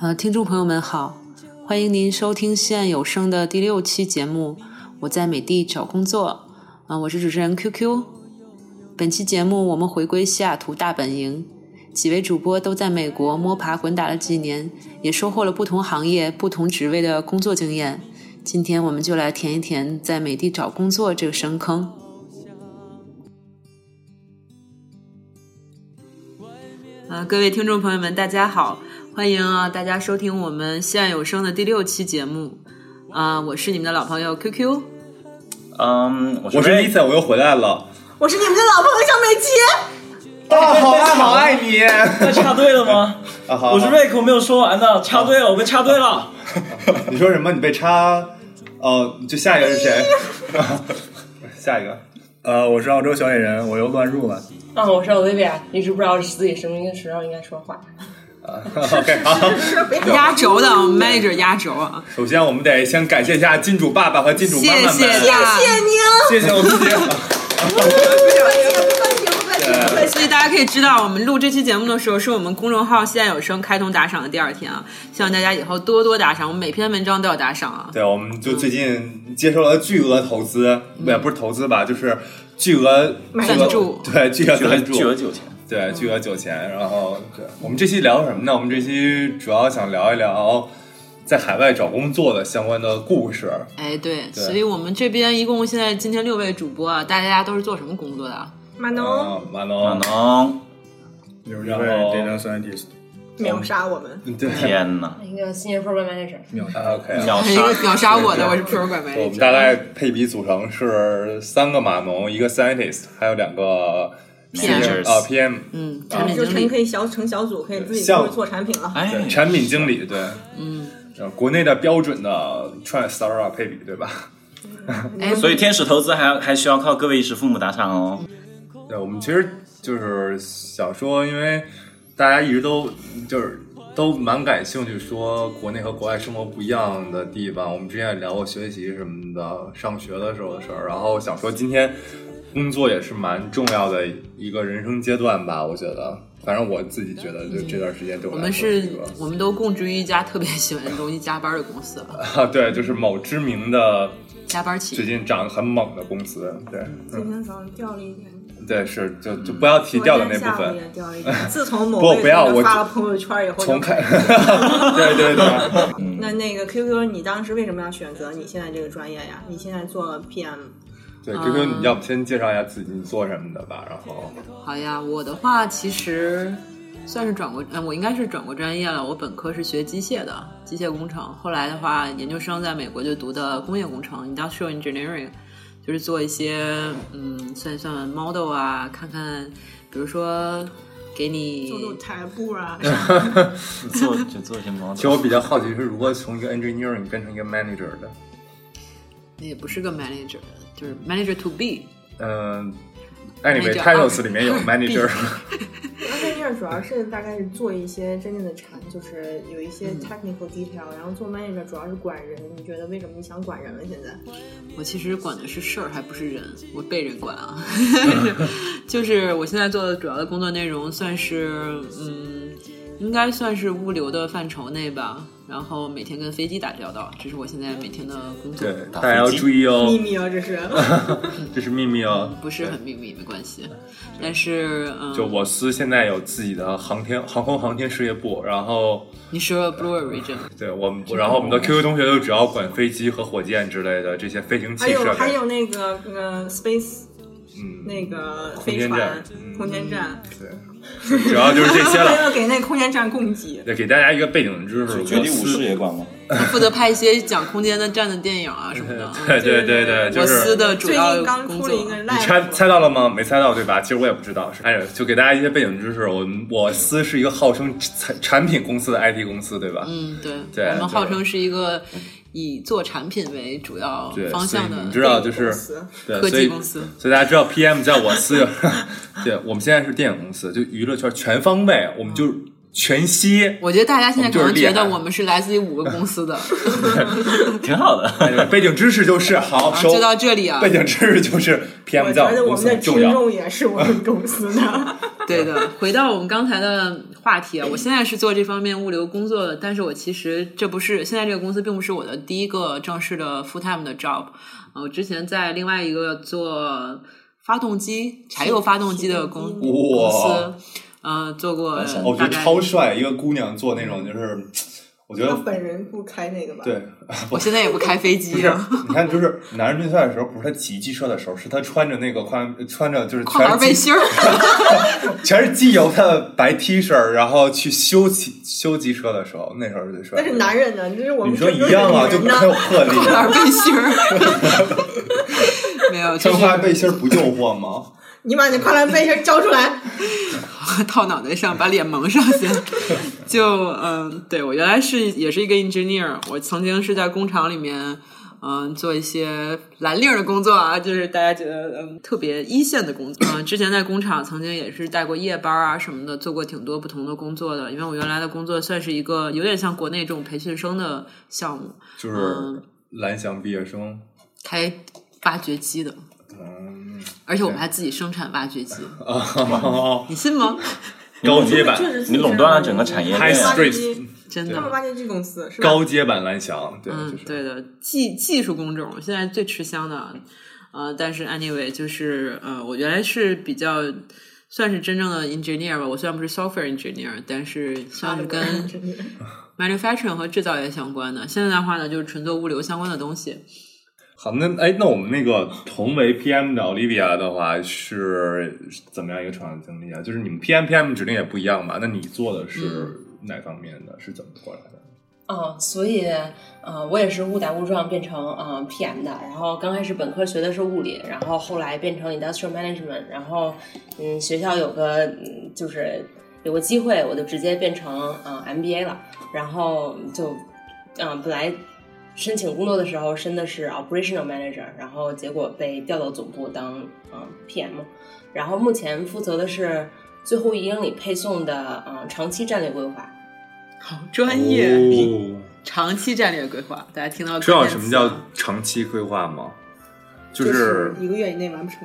呃，听众朋友们好，欢迎您收听西岸有声的第六期节目。我在美的找工作，啊、我是主持人 QQ。本期节目我们回归西雅图大本营，几位主播都在美国摸爬滚打了几年，也收获了不同行业、不同职位的工作经验。今天我们就来填一填在美的找工作这个深坑。啊，各位听众朋友们，大家好，欢迎啊大家收听我们西岸有声的第六期节目。啊，我是你们的老朋友 QQ。嗯，我我是 Lisa，我又回来了。我是你们的老朋友小美琪。啊，好爱好爱你！那插队了吗？啊好，我是好瑞克，我没有说完呢，插队了，我被插队了。你说什么？你被插？哦，就下一个是谁？下一个。呃，我是澳洲小野人，我又乱入了。啊，我是 Olivia，一直不知道自己什么时候应该说话。OK，好。压轴的 manager 压轴啊！首先，我们得先感谢一下金主爸爸和金主谢妈妈们，谢大家。谢您，谢谢我自己。不客气，不客气，不客气，不客气。所以大家可以知道，我们录这期节目的时候，是我们公众号“西安有声”开通打赏的第二天啊！希望大家以后多多打赏，我们每篇文章都要打赏啊！对，我们就最近接受了巨额投资，也不是投资吧，就是巨额赞助对，巨额赞助，巨额九千，对，巨额酒钱。然后，对我们这期聊什么呢？我们这期主要想聊一聊在海外找工作的相关的故事。哎，对，对所以我们这边一共现在今天六位主播啊，大家都是做什么工作的啊？马农啊，马可农，能有一位 data scientist 秒杀我们。对天哪，一个 senior program manager。秒杀。啊，OK，秒 杀秒杀我的，我是 program 我们 manager。大概配比组成是三个码农，一个 scientist，还有两个 Managers 啊 PM，嗯，产品就经理。成可以小成小组，可以自己像做做产品了。哎对，，产品经理，对，嗯，呃国内的标准的创业 startup 配比，对吧？哎，所以天使投资还还需要靠各位衣食父母打赏哦。对，我们其实就是想说，因为大家一直都就是都蛮感兴趣，说国内和国外生活不一样的地方。我们之前也聊过学习什么的，上学的时候的事儿。然后想说，今天工作也是蛮重要的一个人生阶段吧，我觉得。反正我自己觉得，就这段时间对我我来们是说一个，我们都供职于一家特别喜欢容易加班的公司了，啊，对，就是某知名的加班企最。近涨得很猛的公司，对，今天早上掉了一点，对，是就就不要提掉的那部分下午。也掉了一点。自从某不要我发了朋友圈以后，从开，对对 对，那那个 QQ，你当时为什么要选择你现在这个专业呀？你现在做 PM，对，QQ，你要不先介绍一下自己你做什么的吧？然后，好呀，我的话其实算是转过，嗯，我应该是转过专业了。我本科是学机械的，机械工程。后来的话，研究生在美国就读的工业工程 （industrial engineering），就是做一些嗯，算一算 model 啊，看看，比如说给你做做台布啊，做就做一些毛其实我比较好奇是如何从一个 engineering 变成一个 manager 的。也不是个 manager，就是 manager to be。嗯，anyway Manager titles 里面有 manager，而且 这主要是大概是做一些真正的产，就是有一些 technical detail，、然后做 manager 主要是管人。你觉得为什么你想管人了？现在？我其实管的是事儿，还不是人，我被人管啊。就是我现在做的主要的工作内容，算是嗯，应该算是物流的范畴内吧。然后每天跟飞机打交道，这是我现在每天的工作。对，大家要注意哦，秘密哦，这是。这是秘密哦。不是很秘密，没关系。但是嗯，就我司现在有自己的航天航空航天事业部，然后你说 Blue Origin，对我们，然后我们的 QQ 同学就主要管飞机和火箭之类的这些飞行器还有设备。还有那个那个 space 嗯，那个空飞船间站，嗯空间站，对，主要就是这些还了。给那空间站供给。对，给大家一个背景知识，绝地武士也管吗？负责拍一些讲空间的站的电影啊什么的。对对对对，就我司是的主要最近刚工作出了一个你猜猜到了吗？没猜到对吧？其实我也不知道。是，哎，就给大家一些背景知识。我们我司是一个号称产产品公司的 IT 公司，对吧？嗯，对，对我们号称是一个以做产品为主要，方向的你知道就是公司对，科所以技公司。所以大家知道 PM 在我司有，对我们现在是电影公司，就娱乐圈全方位，我们就全息。我觉得大家现在可能觉得我们是来自于五个公司的，挺好的。哎背景知识就是 好就到这里啊背。景知识就是我 PM 在觉得我们的。听众也是我们公司的。对的，回到我们刚才的话题啊，我现在是做这方面物流工作的，但是我其实这不是现在这个公司并不是我的第一个正式的 full time 的 job，呃我之前在另外一个做发动机柴油发动机的公公司，呃，做过我觉得超帅，一个姑娘做那种就是，我觉他得本人不开那个吧？对，我现在也不开飞不机是，你看，就是男人对赛的时候，不是他骑机车的时候，是他穿着那个宽穿着就是全是背心儿。全是机油的白 T 恤，然后去修骑修机车的时候，那时候是最帅的。那是男人呢，这是我们你说一样啊，就这很有魄力。跨栏背心儿，没有，穿是花背心儿不诱惑吗？你把你跨栏背心交出来。套脑袋上，把脸蒙上先。就嗯，对我原来是也是一个 engineer，我曾经是在工厂里面。嗯，做一些蓝领的工作啊，就是大家觉得嗯特别一线的工作。嗯，之前在工厂曾经也是带过夜班啊什么的，做过挺多不同的工作的。因为我原来的工作算是一个有点像国内这种培训生的项目，就是嗯蓝翔毕业生。开挖掘机的，嗯，而且我们还自己生产挖掘机，哦 你信吗？高阶版你垄断了整个产业链。Street 真的他们挖掘机公司是？高阶版蓝翔，对，嗯就，是对的，技技术工种现在最吃香的，呃，但是 anyway 就是呃，我原来是比较算是真正的 engineer 吧，我虽然不是 software engineer，但是算是跟 manufacturing 和制造业相关的。现在的话呢，就是纯做物流相关的东西。好，那哎，那我们那个同为 PM 的 Olivia 的话是怎么样一个成长经历啊？就是你们 PM PM 指定也不一样吧？那你做的是哪方面的？是怎么过来的？嗯，所以呃，我也是误打误撞变成呃 PM 的。然后刚开始本科学的是物理，然后后来变成 Industrial Management，然后嗯，学校有个嗯，就是有个机会，我就直接变成嗯 MBA 了。然后就嗯，本来申请工作的时候申的是 Operational Manager，然后结果被调到总部当嗯 PM，然后目前负责的是最后一英里配送的嗯长期战略规划。好专业，哦长期战略规划，大家听到知道什么叫长期规划吗？就就是一个月以内完不成。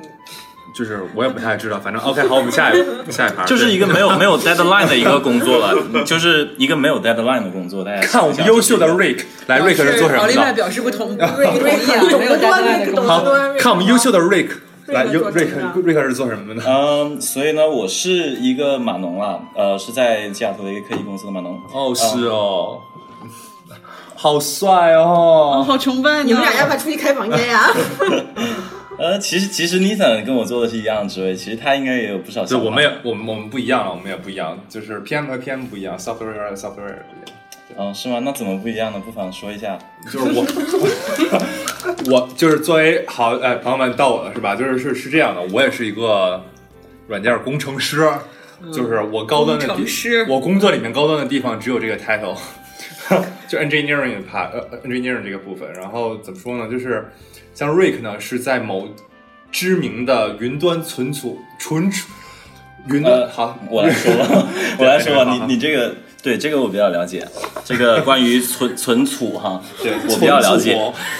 就是我也不太知道，反正 OK，好，我们下一下一盘就是一个没有 没有 deadline 的一个工作了，就是一个没有 deadline 的工作。大家看我们优秀的 Rick，来 Rick 是做什么奥利麦的？表示不同，不瑞同瑞意啊，懂没有得多，大家瑞懂的工作。得多。看我们优秀的 Rick，来瑞优克做什么 Rick Rick 是做什么的？嗯，所以呢，我是一个码农啦，呃，是在西雅图的一个科技公司的码农。哦，是哦，好帅哦！好崇拜你们俩要不要出去开房间呀？呃，其实其实 Nathan 跟我做的是一样的职位，其实他应该也有不少就。我们也我们我们不一样了，我们也不一样，就是 PM 和 PM 不一样，software 和 software 也不一样。嗯，是吗？那怎么不一样呢？不妨说一下。就是我，我就是作为好哎朋友们到我了是吧？就是是是这样的，我也是一个软件工程师，就是我高端的地我工作里面高端的地方只有这个 title，就 engineering part 呃 engineering 这个部分。然后怎么说呢？就是像 Rick 呢是在某知名的云端存储存储云端、呃好，我来说吧，我来说吧，你你这个对这个我比较了解，这个关于存存储哈，对我比较了解。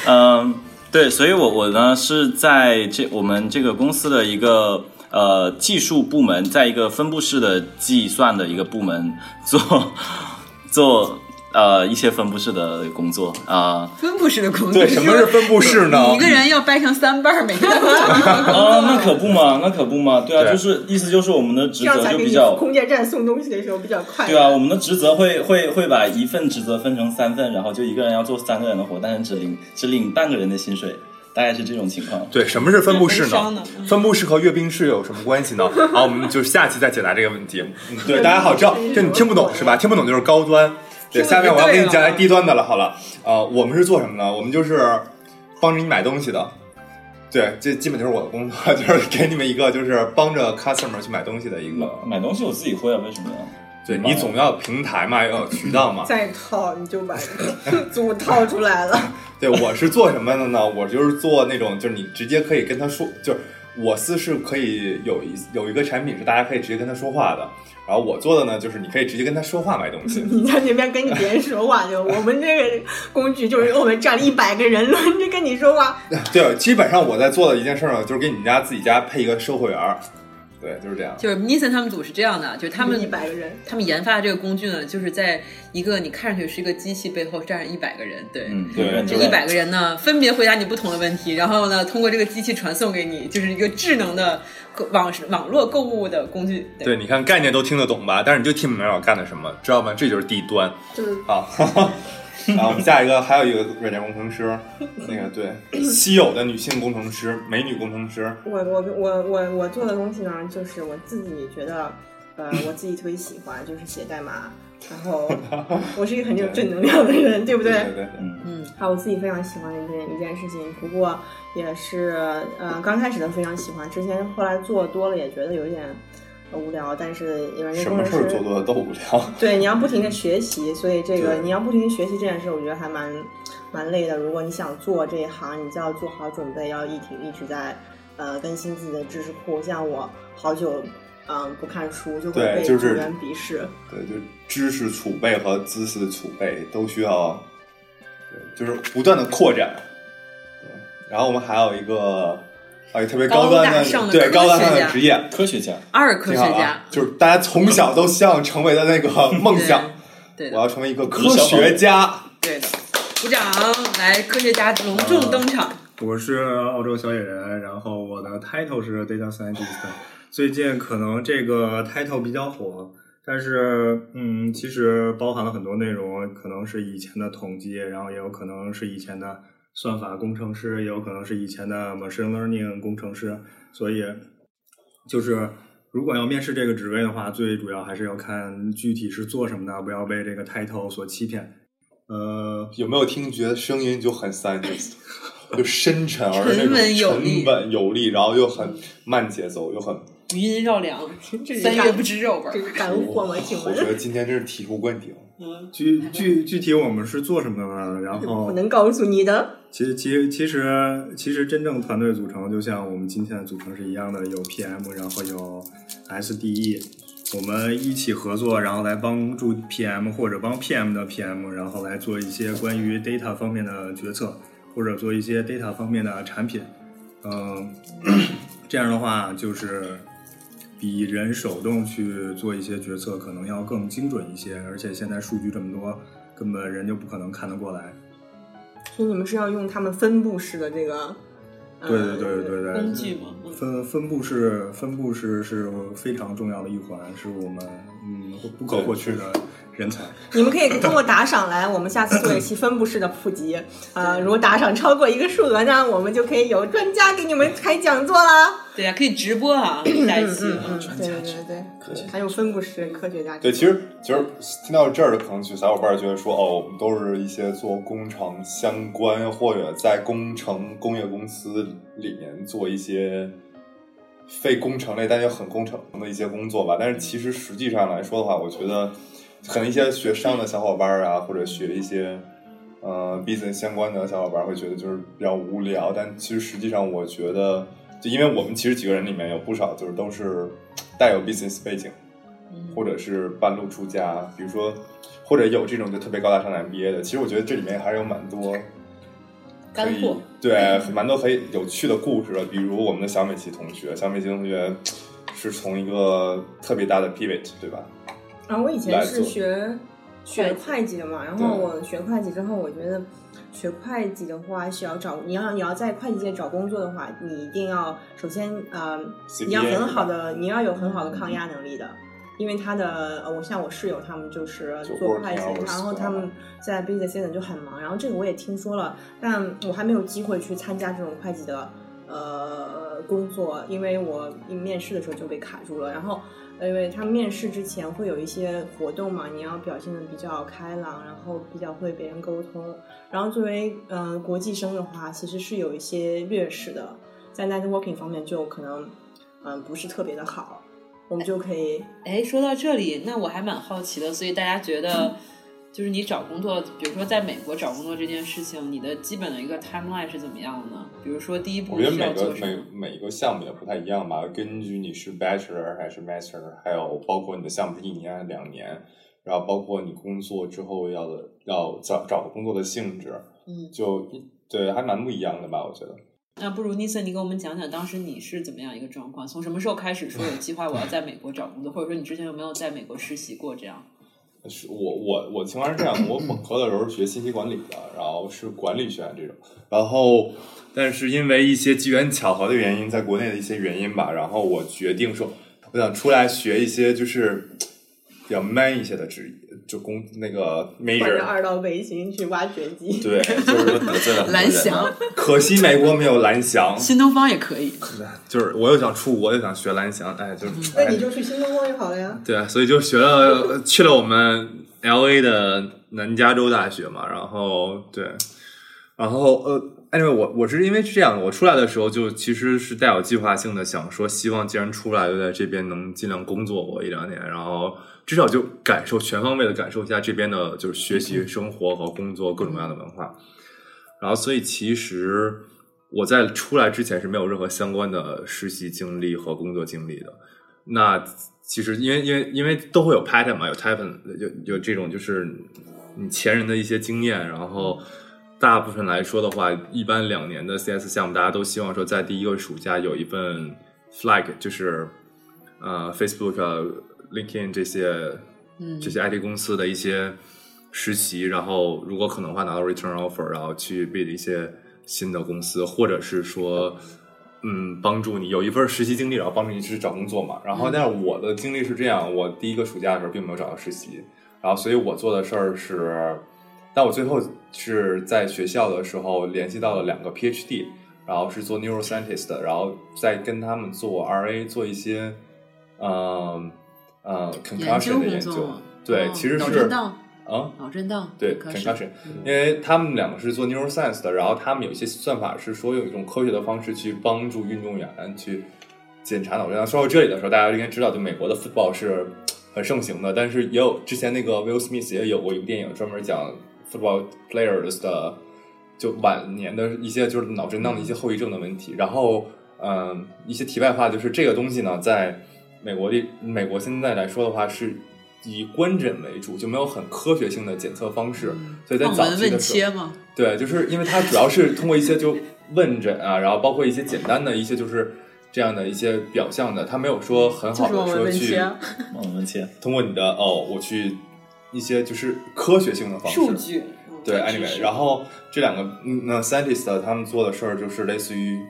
嗯，对，所以我我呢是在这我们这个公司的一个呃技术部门，在一个分布式的计算的一个部门做做呃一些分布式的工作啊。分布式的工作。对，什么是分布式呢？一个人要掰成三半儿，每个工啊，作。那可不嘛，那可不嘛，对啊，对就是意思就是我们的职责就比较空间站送东西的时候比较快。对啊，我们的职责会会会把一份职责分成三份，然后就一个人要做三个人的活，但是只领只领半个人的薪水，大概是这种情况。对，什么是分布式呢的？分布式和阅兵式有什么关系呢？好，我们就下期再解答这个问题。嗯，对，大家好，知道这你听不懂是吧？听不懂就是高端。对，下面我要给你讲来低端的了。好了，呃，我们是做什么呢？我们就是帮着你买东西的。对，这基本就是我的工作，就是给你们一个就是帮着 customer 去买东西的一个。买东西我自己会啊，为什么呀？对你总要有平台嘛，要有渠道嘛。再套你就把 组套出来了。对，我是做什么的呢？我就是做那种，就是你直接可以跟他说，就是我司是可以有一有一个产品是大家可以直接跟他说话的。然后我做的呢，就是你可以直接跟他说话买东西。你在那边跟你别人说话就，我们这个工具就是我们站了一百个人轮着跟你说话。对，基本上我在做的一件事呢，就是给你们家自己家配一个售货员儿。对，就是这样。就是 Nissan 他们组是这样的，就是他们一百个人，他们研发的这个工具呢，就是在一个你看上去是一个机器背后站着一百个人，对，嗯，对对，这一百个人呢，分别回答你不同的问题，然后呢，通过这个机器传送给你，就是一个智能的购网网络购物的工具。对，你看概念都听得懂吧？但是你就听不明白我干的什么，知道吗？这就是低端。就是好，然后我们下一个还有一个软件工程师，那个对，稀有的女性工程师，美女工程师。我我我我我做的东西呢，就是我自己觉得，呃，我自己特别喜欢，就是写代码。然后我是一个很有正能量的人，对不对？对对对，嗯，还有我自己非常喜欢的一件一件事情，不过也是呃刚开始的非常喜欢，之前后来做多了也觉得有点呃无聊，但是因为什工程师么事儿做多了都无聊。对，你要不停的学习，所以这个你要不停的学习这件事，我觉得还蛮蛮累的。如果你想做这一行，你就要做好准备，要一直一直在呃更新自己的知识库。像我好久嗯、不看书，就会被对就是鄙视。对，就知识储备和知识储备都需要，对，就是不断的扩展。对，然后我们还有一个，啊，特别高端高的对高大上的职业，科学家，二科学家，就是大家从小都希望成为的那个 梦想。对的，我要成为一个科学家。对的，鼓掌！来，科学家隆重登场。我是澳洲小野人，然后我的 title 是 data scientist。最近可能这个 title 比较火，但是嗯，其实包含了很多内容，可能是以前的统计，然后也有可能是以前的算法工程师，也有可能是以前的 machine learning 工程师，所以就是。如果要面试这个职位的话，最主要还是要看具体是做什么的，不要被这个 title 所欺骗。呃，有没有听觉得声音就很 scientist，就深沉而那沉种稳有力沉稳有力，然后又很慢节奏，又很。余音绕梁，三月不知肉味儿。这是干货吗？请我觉得？今天真是醍醐灌顶。嗯具具具体我们是做什么的呢？然后我能告诉你的。其实，其实，其实，其实，真正团队组成就像我们今天的组成是一样的，有 PM，然后有 SDE，我们一起合作，然后来帮助 PM 或者帮 PM 的 PM，然后来做一些关于 data 方面的决策，或者做一些 data 方面的产品。嗯，这样的话就是比人手动去做一些决策可能要更精准一些，而且现在数据这么多，根本人就不可能看得过来。所以你们是要用他们分布式的这个，呃对对对对对，工具嘛嗯分分布式分布式是非常重要的一环，是我们嗯不可或缺的人才。你们可以通过打赏来，我们下次做一期分布式的普及。呃，如果打赏超过一个数额呢，我们就可以有专家给你们开讲座啦。对呀，可以直播啊，下一期。嗯，对对对对，还有分布式科学家。对，其实其实听到这儿的可能就小伙伴觉得说，哦，我们都是一些做工程相关或者在工程工业公司里面做一些非工程类但又很工程的一些工作吧。但是其实实际上来说的话，我觉得可能一些学商的小伙伴啊，或者学一些呃 business 相关的小伙伴会觉得就是比较无聊，但其实实际上我觉得，就因为我们其实几个人里面有不少就是都是带有 business 背景。或者是半路出家，比如说，或者有这种就特别高大上的 MBA 的，其实我觉得这里面还是有蛮多干货，对，蛮多很有趣的故事的。比如我们的小美琪同学，小美琪同学是从一个特别大的 pivot，对吧？啊我以前是学学会计的嘛，然后我学会计之后，我觉得学会计的话是要找你要你要在会计界找工作的话，你一定要首先呃你要很好的你要有很好的抗压能力的。因为他的呃，我像我室友他们就是做会计，然后他们在 business season 就很忙，然后这个我也听说了，但我还没有机会去参加这种会计的呃工作，因为我一面试的时候就被卡住了，然后呃因为他们面试之前会有一些活动嘛，你要表现的比较开朗，然后比较会别人沟通。然后作为呃国际生的话，其实是有一些劣势的，在 networking 方面就可能嗯、呃不是特别的好。我们就可以，哎，说到这里，那我还蛮好奇的，所以大家觉得，就是你找工作，比如说在美国找工作这件事情，你的基本的一个 timeline 是怎么样的呢？比如说第一步我觉得每个每？每一个项目也不太一样吧，根据你是 bachelor 还是 master，还有包括你的项目是一年还是两年，然后包括你工作之后要的要找找工作的性质，嗯，就对还蛮不一样的吧，我觉得。那不如 Nisa，你给我们讲讲当时你是怎么样一个状况？从什么时候开始说有计划我要在美国找工作，或者说你之前有没有在美国实习过？这样？是我我我情况是这样，我本科的时候是学信息管理的，然后是管理学院这种，然后但是因为一些机缘巧合的原因，在国内的一些原因吧，然后我决定说，我想出来学一些就是比较 man 一些的职业，就工那个 major。二道背心去挖掘机。对，就是得罪了很多人蓝翔、可惜美国没有蓝翔，新东方也可以。就是我又想出国，又想学蓝翔，哎，就是那你就去新东方就好了呀。对啊，所以就学了去了我们 L A 的南加州大学嘛，然后对，然后呃，anyway，我我是因为是这样的，我出来的时候就其实是带有计划性的，想说希望既然出来就在这边能尽量工作过一两年，然后至少就感受全方位的感受一下这边的就是学习、生活和工作各种各样的文化，然后所以其实。我在出来之前是没有任何相关的实习经历和工作经历的，那其实因为因为因为都会有 pattern 嘛，有 type 有有这种就是你前人的一些经验，然后大部分来说的话，一般两年的 CS 项目，大家都希望说在第一个暑假有一份 flag，就是呃 Facebook、啊 LinkedIn 这些嗯这些 IT 公司的一些实习，然后如果可能的话拿到 return offer，然后去 bid 一些新的公司，或者是说。嗯，帮助你有一份实习经历，然后帮助你去找工作嘛。然后，但是我的经历是这样，我第一个暑假的时候并没有找到实习，然后所以我做的事儿是，但我最后是在学校的时候联系到了两个 PhD，然后是做 neuroscientist 的，然后再跟他们做 RA，做一些，呃呃 concussion 的研究。对，哦其实是啊。脑震荡，对 concussion，因为他们两个是做 neuroscience 的，然后他们有一些算法是说有一种科学的方式去帮助运动员去检查脑震荡。说到这里的时候，大家应该知道，就美国的 football 是很盛行的，但是也有之前那个 Will Smith 也有过一部电影专门讲 football players 的就晚年的一些就是脑震荡的一些后遗症的问题。然后，嗯，一些题外话就是这个东西呢，在美国的美国现在来说的话是。以观诊为主，就没有很科学性的检测方式，所以在早期的时候，切嘛，对，就是因为它主要是通过一些就问诊啊，然后包括一些简单的一些就是这样的一些表象的，它没有说很好的说去问切，我们切，通过你的哦，我去一些就是科学性的方式，数据。对，anyway，然后这两个嗯那 scientist 他们做的事儿就是类似于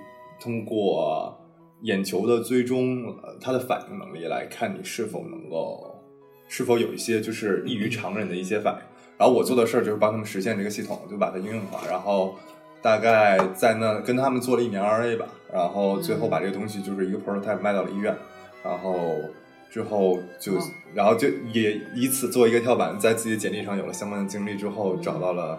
通过眼球的追踪，呃它的反应能力来看你是否能够是否有一些就是异于常人的一些反应。然后我做的事儿就是帮他们实现这个系统，就把它应用化，然后大概在那跟他们做了一年 RA 吧，然后最后把这个东西就是一个 prototype 卖到了医院，然后之后就、哦。然后就也以此做一个跳板，在自己的简历上有了相关的经历之后，找到了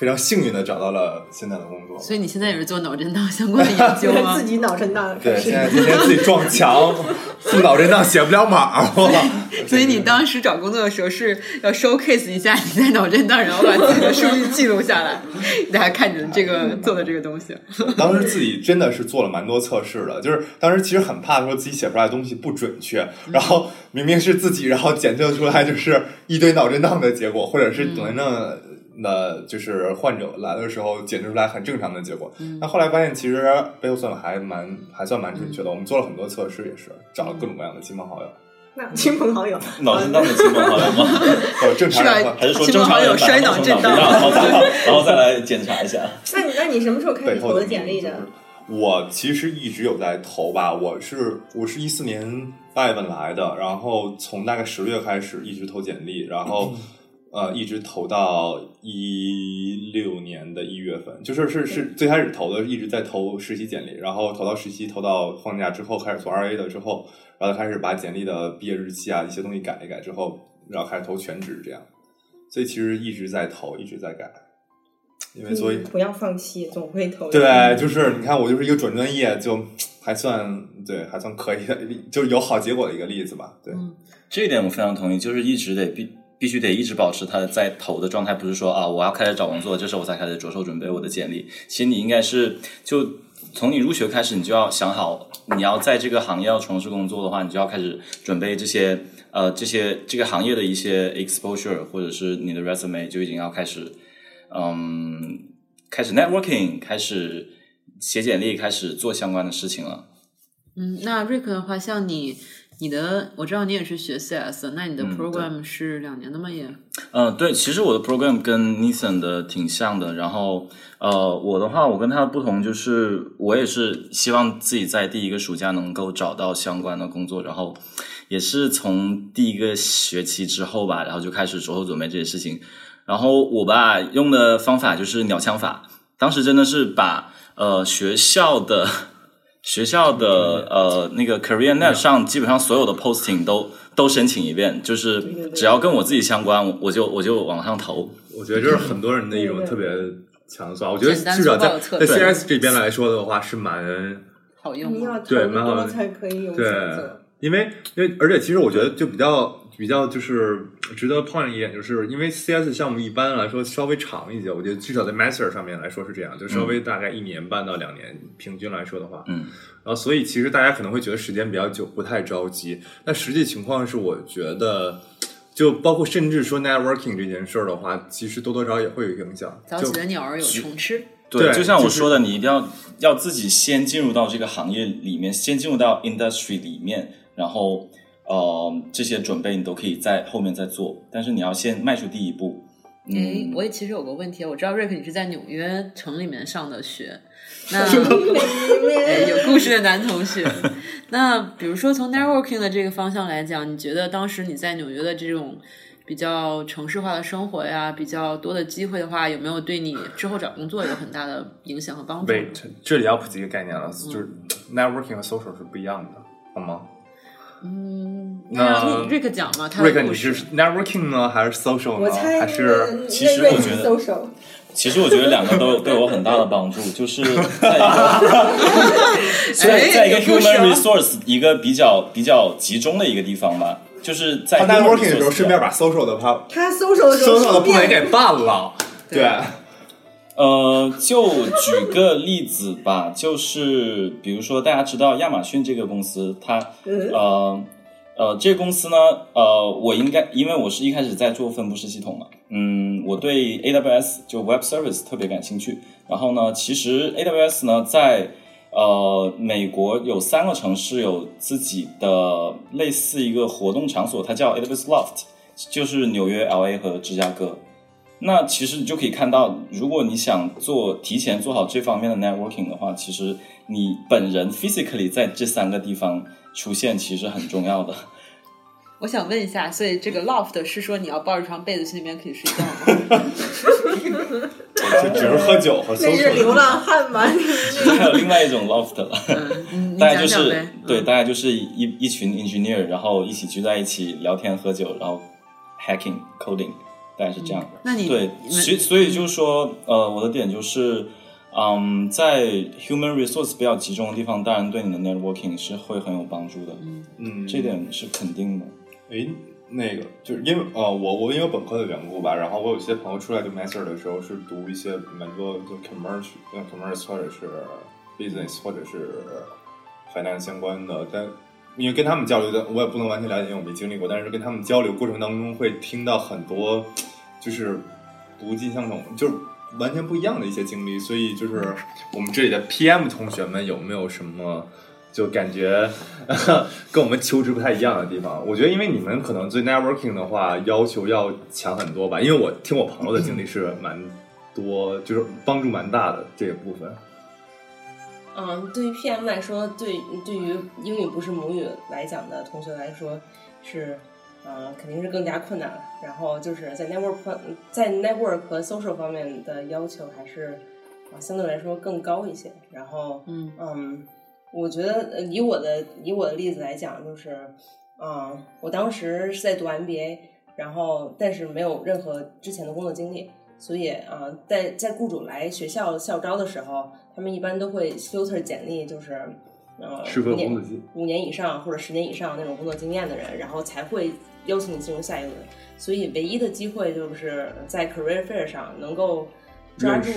非常幸运的找到了现在的工作。所以你现在也是做脑震荡相关的研究吗 自？己脑震荡对，现在天天自己撞墙，负脑震荡写不了码，哇 所以你当时找工作的时候是要 showcase 一下你在脑震荡，然后把自己的数据记录下来，大家看你的这个做的这个东西。当时自己真的是做了蛮多测试的，就是当时其实很怕说自己写出来的东西不准确，然后明明是自己，然后检测出来就是一堆脑震荡的结果，或者是脑震荡的，就是患者来的时候检测出来很正常的结果。那后来发现其实背后算法还蛮还算蛮准确的，我们做了很多测试，也是找了各种各样的亲朋好友，那亲朋好友，脑震荡的亲朋好友吗？哦正常人是吧还是说亲朋好友正常人把摔脑震荡 然后再来然后再来检查一下？那你那你什么时候开始投的的简历的？我其实一直有在投吧，我是我是一四年八月份来的，然后从大概十月开始一直投简历，然后呃一直投到一六年的一月份，就是是是最开始投的，一直在投实习简历，然后投到实习，投到放假之后开始做 RA 的之后，然后开始把简历的毕业日期啊一些东西改一改之后，然后开始投全职这样，所以其实一直在投，一直在改，因为所以。嗯不要放弃，总会投。对，就是你看，我就是一个转专业，就还算对，还算可以的，就是有好结果的一个例子吧。对，这一点我非常同意，就是一直得必必须得一直保持他在投的状态，不是说啊我要开始找工作，这时候我才开始着手准备我的简历。其实你应该是就从你入学开始，你就要想好，你要在这个行业要从事工作的话，你就要开始准备这些呃这些这个行业的一些 exposure，或者是你的 resume 就已经要开始嗯开始 networking，开始写简历开始做相关的事情了。嗯，那 Rick 的话，像你，你的我知道你也是学 CS 的，那你的嗯 program 是两年的吗？也嗯，对，其实我的 program 跟 Nissan 的挺像的。然后，呃，我的话，我跟他的不同就是，我也是希望自己在第一个暑假能够找到相关的工作，然后也是从第一个学期之后吧，然后就开始着手准备这些事情。然后我吧用的方法就是鸟枪法，当时真的是把呃学校的学校的呃那个 CareerNet 上基本上所有的 posting 都都申请一遍，就是只要跟我自己相关，我我就我就往上投。我觉得这是很多人的一种特别强的做法。我觉得至少在在 CS 这边来说的话，是蛮好用吗？你要投对蛮好才可以有对选择。因为因为而且其实我觉得就比较比较就是值得 point 一点，就是因为 CS 项目一般来说稍微长一些，我觉得至少在 Master 上面来说是这样，就稍微大概一年半到两年，平均来说的话，嗯，然后所以其实大家可能会觉得时间比较久，不太着急，但实际情况是我觉得。就包括甚至说 networking 这件事儿的话，其实多多少少也会有影响。早就起的鸟儿有虫吃。对，对就像我就是说的，你一定要要自己先进入到这个行业里面，先进入到 industry 里面，然后呃这些准备你都可以在后面再做，但是你要先迈出第一步。哎嗯，，我也其实有个问题，我知道 Rick 你是在纽约城里面上的学，那哎有故事的男同学。那比如说从 networking 的这个方向来讲，你觉得当时你在纽约的这种比较城市化的生活呀，比较多的机会的话，有没有对你之后找工作有很大的影响和帮助？Wait，这里要普及一个概念了，就是 networking 和 social 是不一样的，好吗嗯，那那让 Rick 讲嘛，他的？Rick，你是 networking 呢，还是 social 呢？我猜还是其实我觉得其实我觉得两个都 对我很大的帮助，就是在一个 在在一个 human 哦 resource 一个比较比较集中的一个地方吧，就是在 networking 的时候顺便把 social 的他他搜手的时候 social 的部门也给办了，对。呃，就举个例子吧，就是比如说大家知道亚马逊这个公司，它嗯呃呃这个公司呢，呃，我应该因为我是一开始在做分布式系统嘛，嗯，我对 AWS 就 Web Service 特别感兴趣。然后呢，其实 AWS 呢在呃美国有三个城市有自己的类似一个活动场所，它叫 AWS Loft，就是纽约、LA 和芝加哥。那其实你就可以看到，如果你想做提前做好这方面的 networking 的话，其实你本人 physically 在这三个地方出现，其实很重要的。我想问一下，所以这个 loft 是说你要抱着床被子去那边可以睡觉吗？就只是喝酒和那 是。流浪汉吧？还有另外一种 loft 了，大概就是。对，嗯大概就是一一群 engineer，然后一起聚在一起聊天喝酒，然后 hacking coding，大概是这样。那你对，所以所以就是说，呃，我的点就是，嗯，在 human resource 比较集中的地方，当然对你的 networking 是会很有帮助的，嗯，这点是肯定的。诶，那个就是因为呃，我我因为本科的缘故吧，然后我有些朋友出来读 master 的时候是读一些蛮多就 commerce、呃 commerce 或者是 business 或者是 finance 相关的，但因为跟他们交流的，我也不能完全了解，因为我没经历过，但是跟他们交流过程当中会听到很多就是不尽相同，就是完全不一样的一些经历，所以就是我们这里的 PM 同学们有没有什么？就感觉 跟我们求职不太一样的地方。我觉得，因为你们可能对 networking 的话要求要强很多吧。因为我听我朋友的经历是蛮多，就是帮助蛮大的这个部分。嗯，对于 PM 来说，对对于英语不是母语来讲的同学来说，是呃肯定是更加困难了。然后就是在 network 方在 network 和 social 方面的要求还是啊、相对来说更高一些。然后嗯嗯，我觉得呃以我的以我的例子来讲，就是嗯，我当时是在读 MBA，然后但是没有任何之前的工作经历。所以啊、呃在在雇主来学校校招的时候，他们一般都会 filter 简历，就是呃五年五年以上或者十年以上那种工作经验的人，然后才会邀请你进入下一轮。所以唯一的机会就是在 career fair 上能够抓住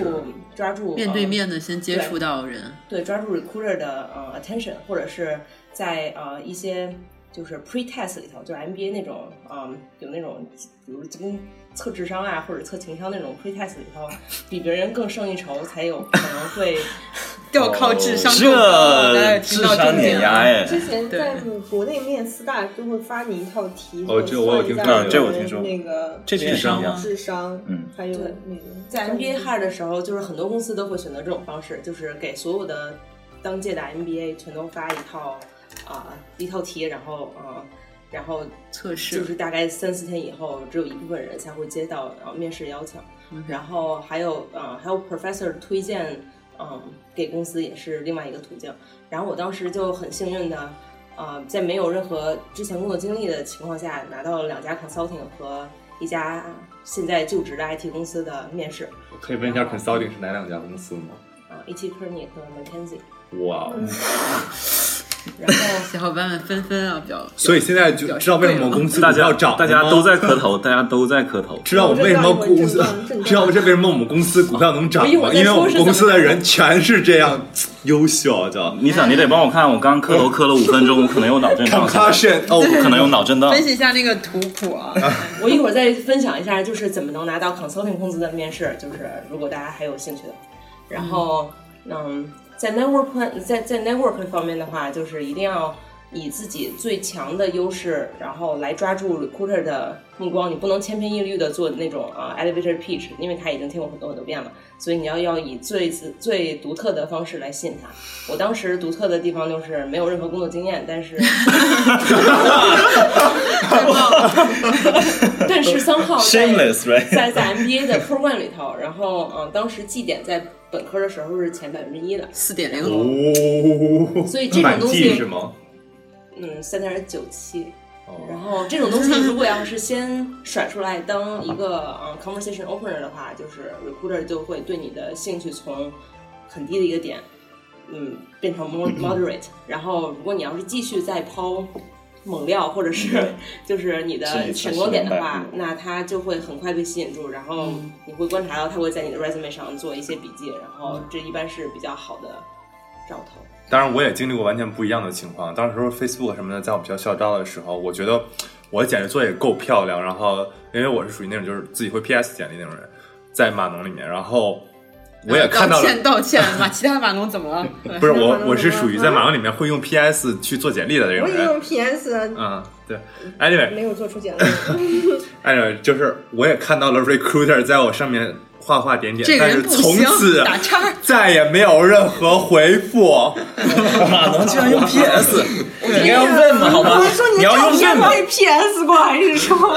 抓住面对呃面的先接触到人，对，抓住 recruiter 的呃 attention，或者是在呃一些就是 pre-test 里头，就是 MBA 那种，嗯，有那种比如就跟测智商啊或者测情商那种 pre-test 里头，比别人更胜一筹，才有可能会 要靠智商这够高来听智到商碾压哎，之前在国内面四大就会发你一套题，哦这我有听说算一下这我听说那个这点是一样智商，嗯，还有那个在 MBA hire 的时候，就是很多公司都会选择这种方式，就是给所有的当届的 MBA 全都发一套啊、一套题，然后啊、然后测试，就是大概三四天以后，只有一部分人才会接到然后面试邀请然后还有呃还有 professor 推荐，嗯，给公司也是另外一个途径。然后我当时就很幸运的，呃，在没有任何之前工作经历的情况下，拿到了两家 consulting 和一家现在就职的 IT 公司的面试，可以问一下 consulting 是哪两家公司吗？啊、e t Kearney 和 McKinsey，哇，哦 然后小伙伴们纷纷啊比较，所以现在就知道为什么公司大家要涨，大家都在磕头，大家都在磕头。知道我们为什么公司知道这为什么我们公司股票能涨吗？因为我们公司的人全是这样优秀啊，叫你想，你得帮我看，我刚磕头磕了五分钟，我可能有脑震荡，concussion 哦，我可能有脑震荡。分析一下那个图谱啊 我一会儿再分享一下，就是怎么能拿到 consulting 公司的面试，就是如果大家还有兴趣的。然后，嗯，在 network plan 在在 network 方面的话，就是一定要以自己最强的优势，然后来抓住 recruiter 的目光。你不能千篇一律的做那种啊、elevator pitch，因为他已经听过很多很多遍了。所以你要要以最最独特的方式来吸引他。我当时独特的地方就是没有任何工作经验，但是 但是三号在？在在 MBA 的 program 里头，然后嗯，当时绩点在本科的时候是前百分之一的，四点零，哦，所以这种东西是吗？嗯，三点九七。然哦，后这种东西 如果要是先甩出来当一个嗯 conversation opener 的话，就是 recruiter 就会对你的兴趣从很低的一个点，嗯，变成 more moderate。然后如果你要是继续再抛猛料或者是 就是你的闪光点的话，那他就会很快被吸引住，然后你会观察到他会在你的 resume 上做一些笔记，然后这一般是比较好的兆头。当然我也经历过完全不一样的情况。当时 Facebook 什么的，在我们学校校招的时候，我觉得我的简历做得也够漂亮，然后因为我是属于那种就是自己会 PS 简历那种人，在码农里面，然后我也看到了。道歉道歉，马其他码农怎么了？不是我，我是属于在马农里面会用 PS 去做简历的那种人。我也用 PS，嗯，对。Anyway，没有做出简历。anyway，就是我也看到了 recruiter 在我上面画画点点，这个但是从此打叉再也没有任何回复。马农居然用 PS，你应该要问嘛，好吗我说？你要照用问嘛？片会 PS 过还是说？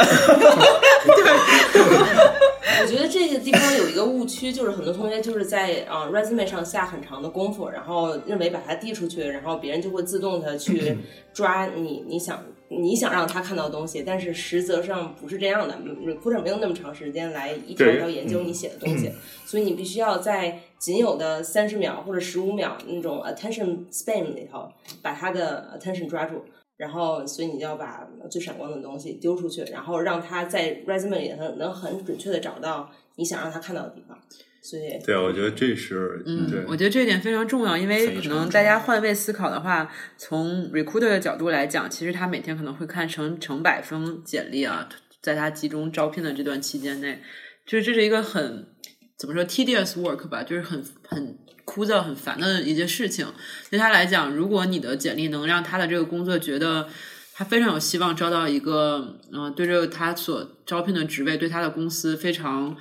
我觉得这个地方有一个误区，就是很多同学就是在啊、呃 resume 上下很长的功夫，然后认为把它递出去，然后别人就会自动的去抓你你想你想让他看到的东西，但是实则上不是这样的，recruiter 没有那么长时间来一条一条研究你写的东西，所以你必须要在仅有的三十秒或者十五秒那种 attention span 里头把他的 attention 抓住。然后，所以你就要把最闪光的东西丢出去，然后让他在 resume 里头能很准确的找到你想让他看到的地方。所以，对，我觉得这是嗯对，我觉得这一点非常重要，因为可能大家换位思考的话，从 recruiter 的角度来讲，其实他每天可能会看成成百封简历啊，在他集中招聘的这段期间内，就是这是一个很怎么说 tedious work 吧，就是很很枯燥、很烦的一件事情。对他来讲，如果你的简历能让他的这个工作觉得他非常有希望招到一个，嗯、对这个他所招聘的职位，对他的公司非常。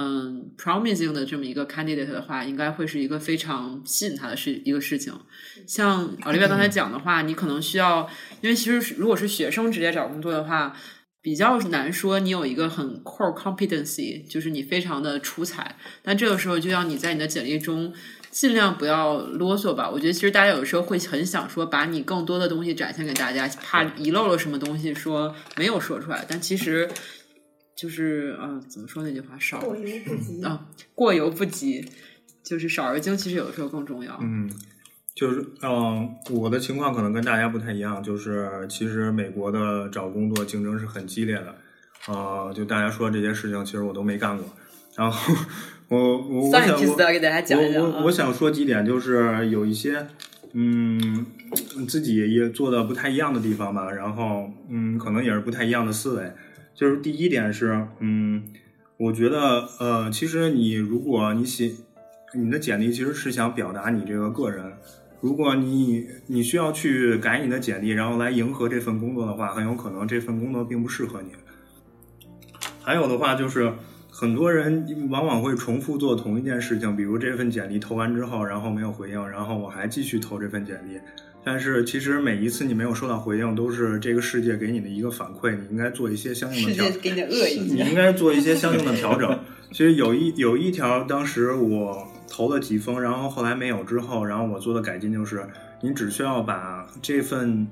嗯，promising 的这么一个 candidate 的话，应该会是一个非常吸引他的事一个事情。像奥利维亚刚才讲的话，你可能需要，因为其实如果是学生直接找工作的话，比较难说你有一个很 core competency，就是你非常的出彩。但这个时候就要你在你的简历中尽量不要啰嗦吧。我觉得其实大家有时候会很想说，把你更多的东西展现给大家，怕遗漏了什么东西，说没有说出来。但其实就是嗯、呃怎么说那句话？少过犹不及。啊，过犹不及，就是少而精，其实有的时候更重要。嗯，就是嗯，我的情况可能跟大家不太一样，就是其实美国的找工作竞争是很激烈的，呃，就大家说这些事情，其实我都没干过。然后我我我想我我我我想说几点，就是有一些嗯自己也做的不太一样的地方吧，然后嗯可能也是不太一样的思维。就是第一点是嗯，我觉得呃，其实你如果你写你的简历其实是想表达你这个个人。如果你你需要去改你的简历，然后来迎合这份工作的话，很有可能这份工作并不适合你。还有的话就是，很多人往往会重复做同一件事情，比如这份简历投完之后，然后没有回应，然后我还继续投这份简历。但是其实每一次你没有收到回应，都是这个世界给你的一个反馈，你应该做一些相应的 世调界给你的恶意 你应该做一些相应的调整。其实有一有一条，当时我投了几封，然后后来没有之后，然后我做的改进就是，你只需要把这份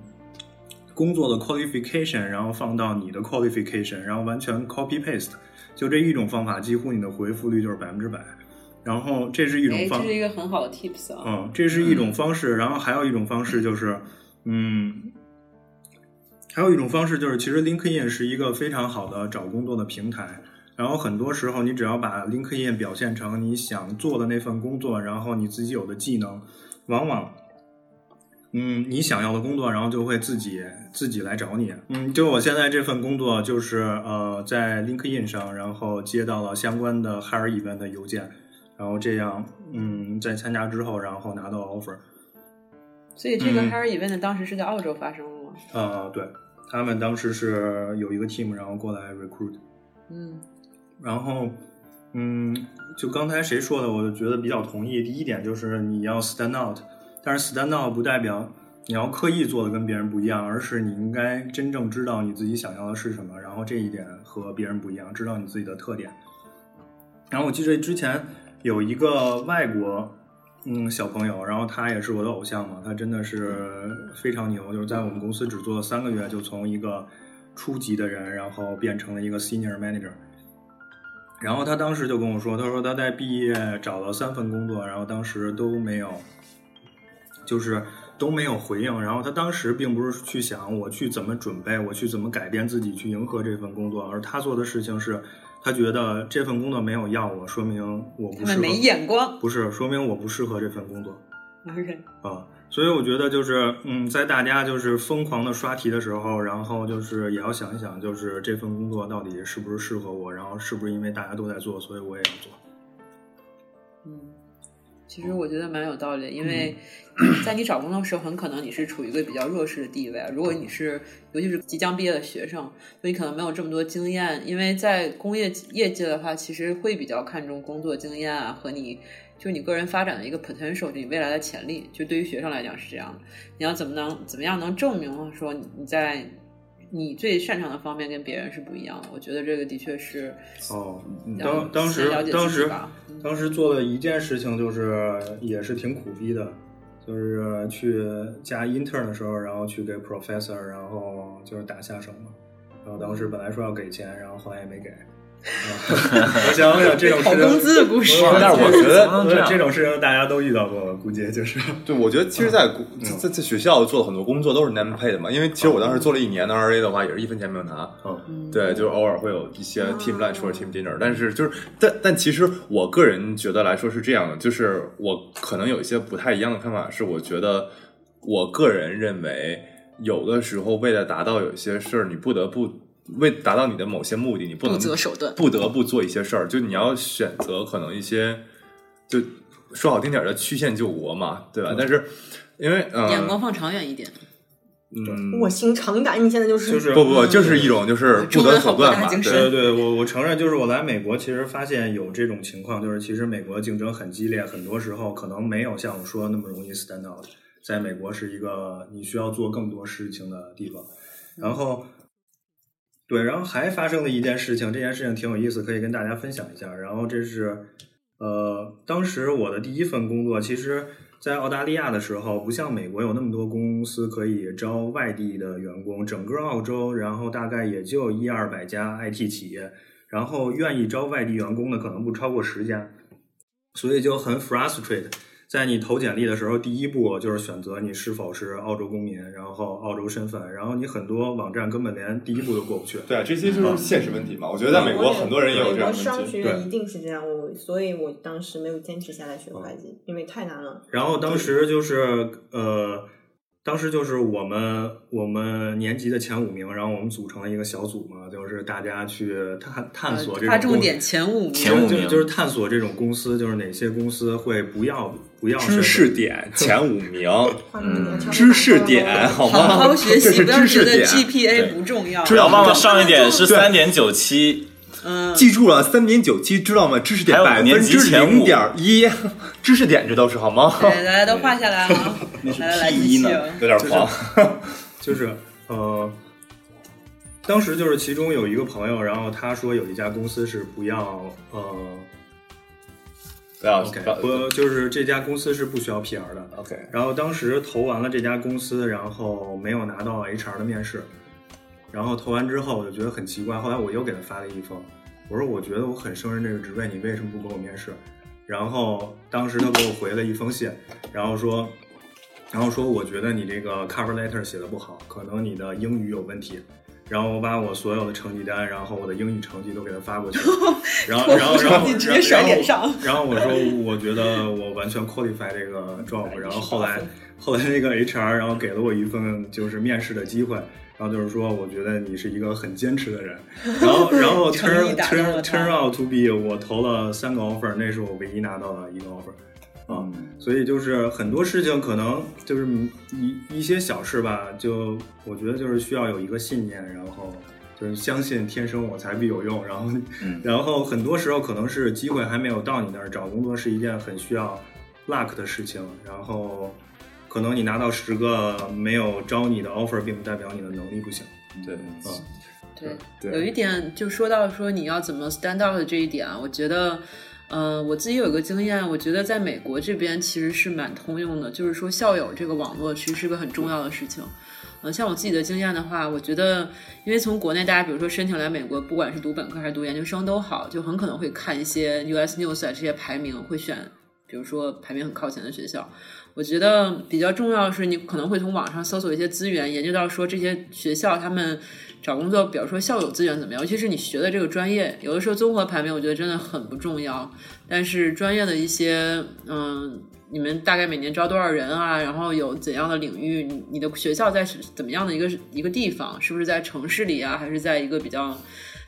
工作的 qualification，然后放到你的 qualification，然后完全 copy paste，就这一种方法，几乎你的回复率就是百分之百。然后这是一种哎，方这是一个很好的 tips 啊。嗯，这是一种方式，然后还有一种方式就是，嗯，还有一种方式就是，其实 LinkedIn 是一个非常好的找工作的平台。然后很多时候，你只要把 LinkedIn 表现成你想做的那份工作，然后你自己有的技能，往往，嗯，你想要的工作，然后就会自己自己来找你。嗯，就我现在这份工作，就是呃，在 LinkedIn 上，然后接到了相关的 hire event 的邮件。然后这样，嗯，在参加之后，然后拿到 offer。所以这个嗯 Hire Event 当时是在澳洲发生的吗？啊、对他们当时是有一个 team，然后过来 recruit。嗯然后，嗯，就刚才谁说的，我就觉得比较同意。第一点就是你要 stand out，但是 stand out 不代表你要刻意做的跟别人不一样，而是你应该真正知道你自己想要的是什么，然后这一点和别人不一样，知道你自己的特点。然后我记得之前有一个外国嗯小朋友，然后他也是我的偶像嘛，他真的是非常牛，就是在我们公司只做了三个月，就从一个初级的人，然后变成了一个 senior manager。然后他当时就跟我说，他说他在毕业找了三份工作，然后当时都没有，就是都没有回应。然后他当时并不是去想我去怎么准备，我去怎么改变自己去迎合这份工作，而他做的事情是，他觉得这份工作没有要我，说明我不适合，他们没眼光。不是说明我不适合这份工作。OK，啊，所以我觉得就是，嗯，在大家就是疯狂的刷题的时候，然后就是也要想一想，就是这份工作到底是不是适合我，然后是不是因为大家都在做，所以我也要做。嗯，其实我觉得蛮有道理的，因为 在你找工作的时候，很可能你是处于一个比较弱势的地位。如果你是，尤其是即将毕业的学生，就你可能没有这么多经验，因为在工业业界的话，其实会比较看重工作经验啊和你。就是你个人发展的一个 potential，就你未来的潜力，就对于学生来讲是这样的。你要怎么能怎么样能证明说你在你最擅长的方面跟别人是不一样的？我觉得这个的确是哦，要当当时了解当时当时做的一件事情，就是也是挺苦逼的，就是去加 intern 的时候，然后去给 professor，然后就是打下手嘛。然后当时本来说要给钱，然后后来也没给。我想我想这种事情，考工资的故事但是我觉得这种事情大家都遇到过，估计就是 对，我觉得其实在，在在在学校做的很多工作都是 name pay 的嘛，因为其实我当时做了一年的 RA 的话，也是一分钱没有拿。嗯对，就是偶尔会有一些 team lunch 或者 team dinner，但是就是，但但其实我个人觉得来说是这样的，就是我可能有一些不太一样的看法，是我觉得我个人认为，有的时候为了达到有一些事儿，你不得不为达到你的某些目的，你不能不择手段不得不做一些事儿，就你要选择可能一些，就说好听点儿的曲线救国嘛，对吧？但是因为呃，眼光放长远一点。嗯，卧薪尝胆，你现在就是就是不不，就是一种就是不择手段嘛，对对，我我承认，就是我来美国，其实发现有这种情况，就是其实美国竞争很激烈，很多时候可能没有像我说的那么容易 stand out。在美国是一个你需要做更多事情的地方，然后对，然后还发生了一件事情，这件事情挺有意思，可以跟大家分享一下。然后这是呃，当时我的第一份工作，其实。在澳大利亚的时候，不像美国有那么多公司可以招外地的员工，整个澳洲，然后大概也就一二百家 IT 企业，然后愿意招外地员工的可能不超过十家，所以就很 frustrate。在你投简历的时候，第一步就是选择你是否是澳洲公民，然后澳洲身份，然后你很多网站根本连第一步都过不去。对啊，这些就是现实问题嘛。我觉得在美国很多人也有这样的问题。院一定是这样，我所以我当时没有坚持下来学会计，因为太难了。然后当时就是呃，当时就是我们我们年级的前五名，然后我们组成了一个小组嘛，就是大家去探探索这种重点前五名，前五名就就是探索这种公司，就是哪些公司会不要不要知识点前五名，嗯知识点好好吗？好学 这习，是不要觉得知识点。GPA 不重要。不要忘了上一点是 对三点九七，嗯，记住了，三点九七，知道吗？知识点百分之零点一，知识点这都是好吗？对，大家都画下来啊。来来来，P 一呢。有点黄。就是 呃，当时就是其中有一个朋友，然后他说有一家公司是不要呃不要，OK，不要不就是这家公司是不需要 PR 的。OK，然后当时投完了这家公司，然后没有拿到 HR 的面试，然后投完之后我就觉得很奇怪，后来我又给他发了一封，我说我觉得我很胜任这个职位，你为什么不给我面试？然后当时他给我回了一封信，然后说，然后说我觉得你这个 cover letter 写的不好，可能你的英语有问题。然后我把我所有的成绩单，然后我的英语成绩都给他发过去了，然后然后然后你直接甩脸上然后我说我觉得我完全 qualify 这个 job，然后后来后来那个 HR 然后给了我一份就是面试的机会，然后就是说我觉得你是一个很坚持的人，然后然后 turn turn turn out to be 我投了三个 offer，那是我唯一拿到的一个 offer。啊，所以就是很多事情可能就是一一些小事吧，就我觉得就是需要有一个信念，然后就是相信天生我材必有用，然后、嗯然后很多时候可能是机会还没有到你那儿，找工作是一件很需要 luck 的事情，然后可能你拿到十个没有招你的 offer，并不代表你的能力不行。对，啊，对，对有一点就说到说你要怎么 stand out 的这一点啊，我觉得，呃，我自己有一个经验，我觉得在美国这边其实是蛮通用的，就是说校友这个网络其实是个很重要的事情。呃，像我自己的经验的话，我觉得，因为从国内大家比如说申请来美国，不管是读本科还是读研究生都好，就很可能会看一些 US News 啊这些排名，会选比如说排名很靠前的学校。我觉得比较重要的是，你可能会从网上搜索一些资源，研究到说这些学校他们找工作，比如说校友资源怎么样，尤其是你学的这个专业，有的时候综合排名我觉得真的很不重要，但是专业的一些，嗯，你们大概每年招多少人啊，然后有怎样的领域，你的学校在怎么样的一个一个地方，是不是在城市里啊，还是在一个比较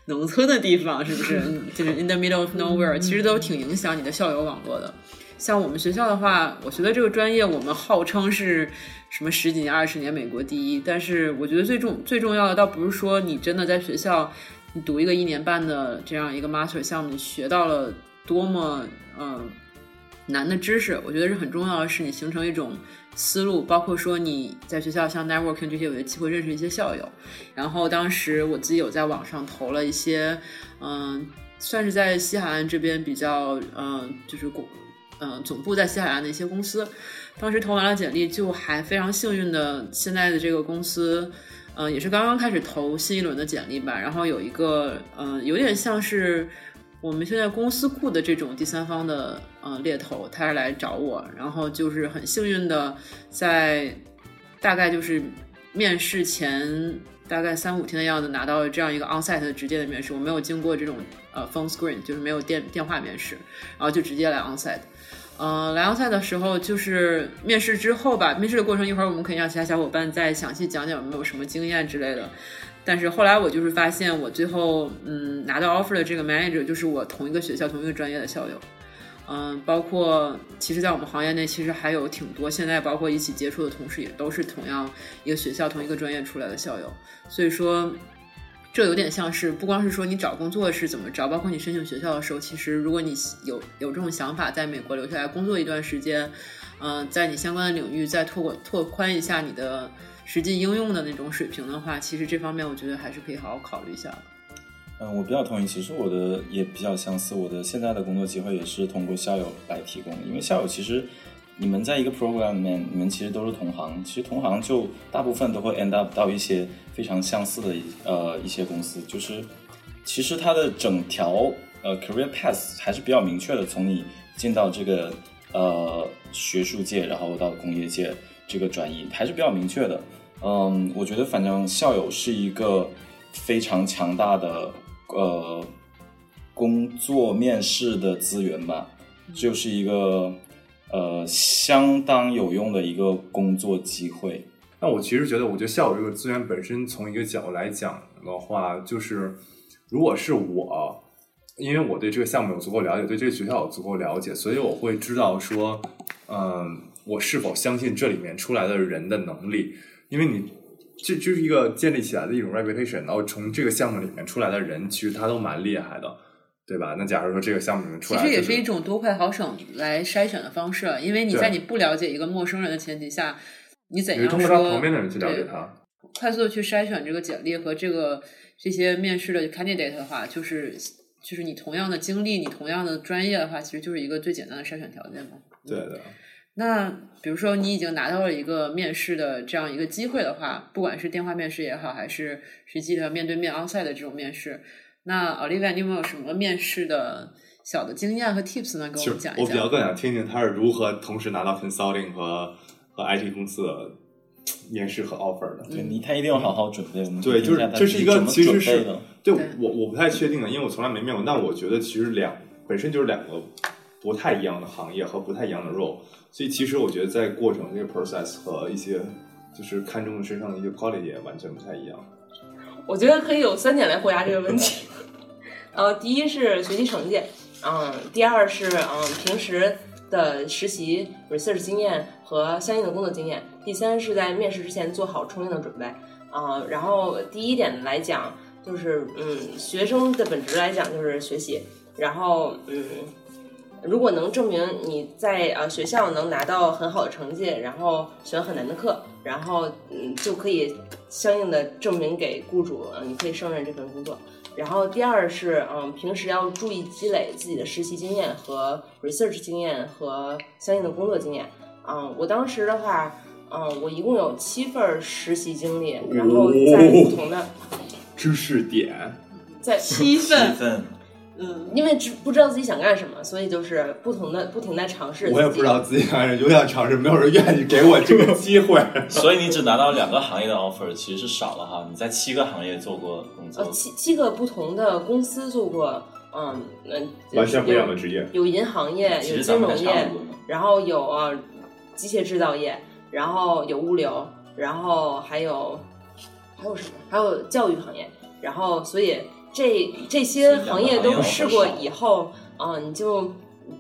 农村的地方，是不是就是 in the middle of nowhere，其实都挺影响你的校友网络的。像我们学校的话，我学的这个专业，我们号称是什么十几年、二十年美国第一，但是我觉得最重最重要的，倒不是说你真的在学校你读一个一年半的这样一个 master 项目，你学到了多么呃难的知识，我觉得是很重要的是你形成一种思路，包括说你在学校像 networking 这些，有机会认识一些校友。然后当时我自己有在网上投了一些，嗯、算是在西海岸这边比较，嗯、就是广公。嗯，总部在西海岸的一些公司，当时投完了简历，就还非常幸运的，现在的这个公司，嗯、也是刚刚开始投新一轮的简历吧。然后有一个，嗯、有点像是我们现在公司雇的这种第三方的，呃，猎头，他是来找我，然后就是很幸运的，在大概就是面试前大概三五天的样子，拿到了这样一个 onsite 的直接的面试，我没有经过这种呃 phone screen，就是没有电电话面试，然后就直接来 onsite。呃，来奥赛的时候就是面试之后吧，面试的过程一会儿我们可以让其他小伙伴再详细讲讲有没有什么经验之类的。但是后来我就是发现，我最后嗯拿到 offer 的这个 manager 就是我同一个学校同一个专业的校友。嗯，包括其实，在我们行业内，其实还有挺多现在包括一起接触的同事，也都是同样一个学校同一个专业出来的校友。所以说，这有点像是不光是说你找工作是怎么找，包括你申请学校的时候，其实如果你有有这种想法，在美国留下来工作一段时间，嗯、在你相关的领域再拓广拓宽一下你的实际应用的那种水平的话，其实这方面我觉得还是可以好好考虑一下的。嗯，我比较同意。其实我的也比较相似，我的现在的工作机会也是通过校友来提供的。因为校友其实你们在一个 program 里面，你们其实都是同行，其实同行就大部分都会 end up 到一些非常相似的一呃一些公司，就是其实它的整条呃 career path 还是比较明确的，从你进到这个呃学术界，然后到工业界这个转移还是比较明确的。嗯，我觉得反正校友是一个非常强大的呃工作面试的资源吧，就是一个呃相当有用的一个工作机会。那我其实觉得，我觉得校友这个资源本身，从一个角度来讲的话，就是如果是我，因为我对这个项目有足够了解，对这个学校有足够了解，所以我会知道说，嗯，我是否相信这里面出来的人的能力，因为你这就是一个建立起来的一种 reputation，然后从这个项目里面出来的人，其实他都蛮厉害的。对吧？那假如说这个项目里面出来，其实也是一种多快好省来筛选的方式，因为你在你不了解一个陌生人的前提下，你怎你样通过旁边的人去了解他。快速的去筛选这个简历和这个这些面试的 candidate 的话，就是就是你同样的经历，你同样的专业的话，其实就是一个最简单的筛选条件嘛。对的，那比如说你已经拿到了一个面试的这样一个机会的话，不管是电话面试也好，还是实际的面对面 onsite 的这种面试，那 Olivia，你有没有什么面试的小的经验和 tips 呢？跟我讲一我比较。更想听听他是如何同时拿到 consulting 和和 IT 公司的面试和 offer 的。对你他一定要好好准备。我们对，就是这是一个其实是的对对我我不太确定的，因为我从来没面过。但我觉得其实两本身就是两个不太一样的行业和不太一样的 role，所以其实我觉得在过程这个 process 和一些就是看中身上的一些 quality 也完全不太一样。我觉得可以有三点来回答这个问题。呃，第一是学习成绩，嗯，第二是嗯平时的实习 research 经验和相应的工作经验，第三是在面试之前做好充分的准备。啊、然后第一点来讲，就是嗯，学生的本质来讲就是学习，然后嗯。如果能证明你在呃学校能拿到很好的成绩，然后选很难的课，然后嗯就可以相应的证明给雇主，呃你可以胜任这份工作。然后第二是，嗯，平时要注意积累自己的实习经验和 research 经验和相应的工作经验。嗯，我当时的话，嗯，我一共有七份实习经历，然后在不同的知识点，在七气份，氛，嗯，因为知不知道自己想干什么，所以就是不同的不停在尝试。我也不知道。自己干什么，有点尝试，没有人愿意给我这个机会。所以你只拿到两个行业的 offer，其实是少了哈。你在七个行业做过工作呃，，七七个不同的公司做过，嗯嗯，完全不一样的职业。有银行业，有金融业。然后有呃机械制造业，然后有物流，然后还有还有什么？还有教育行业。然后所以这这些行业都试过以后，啊、你就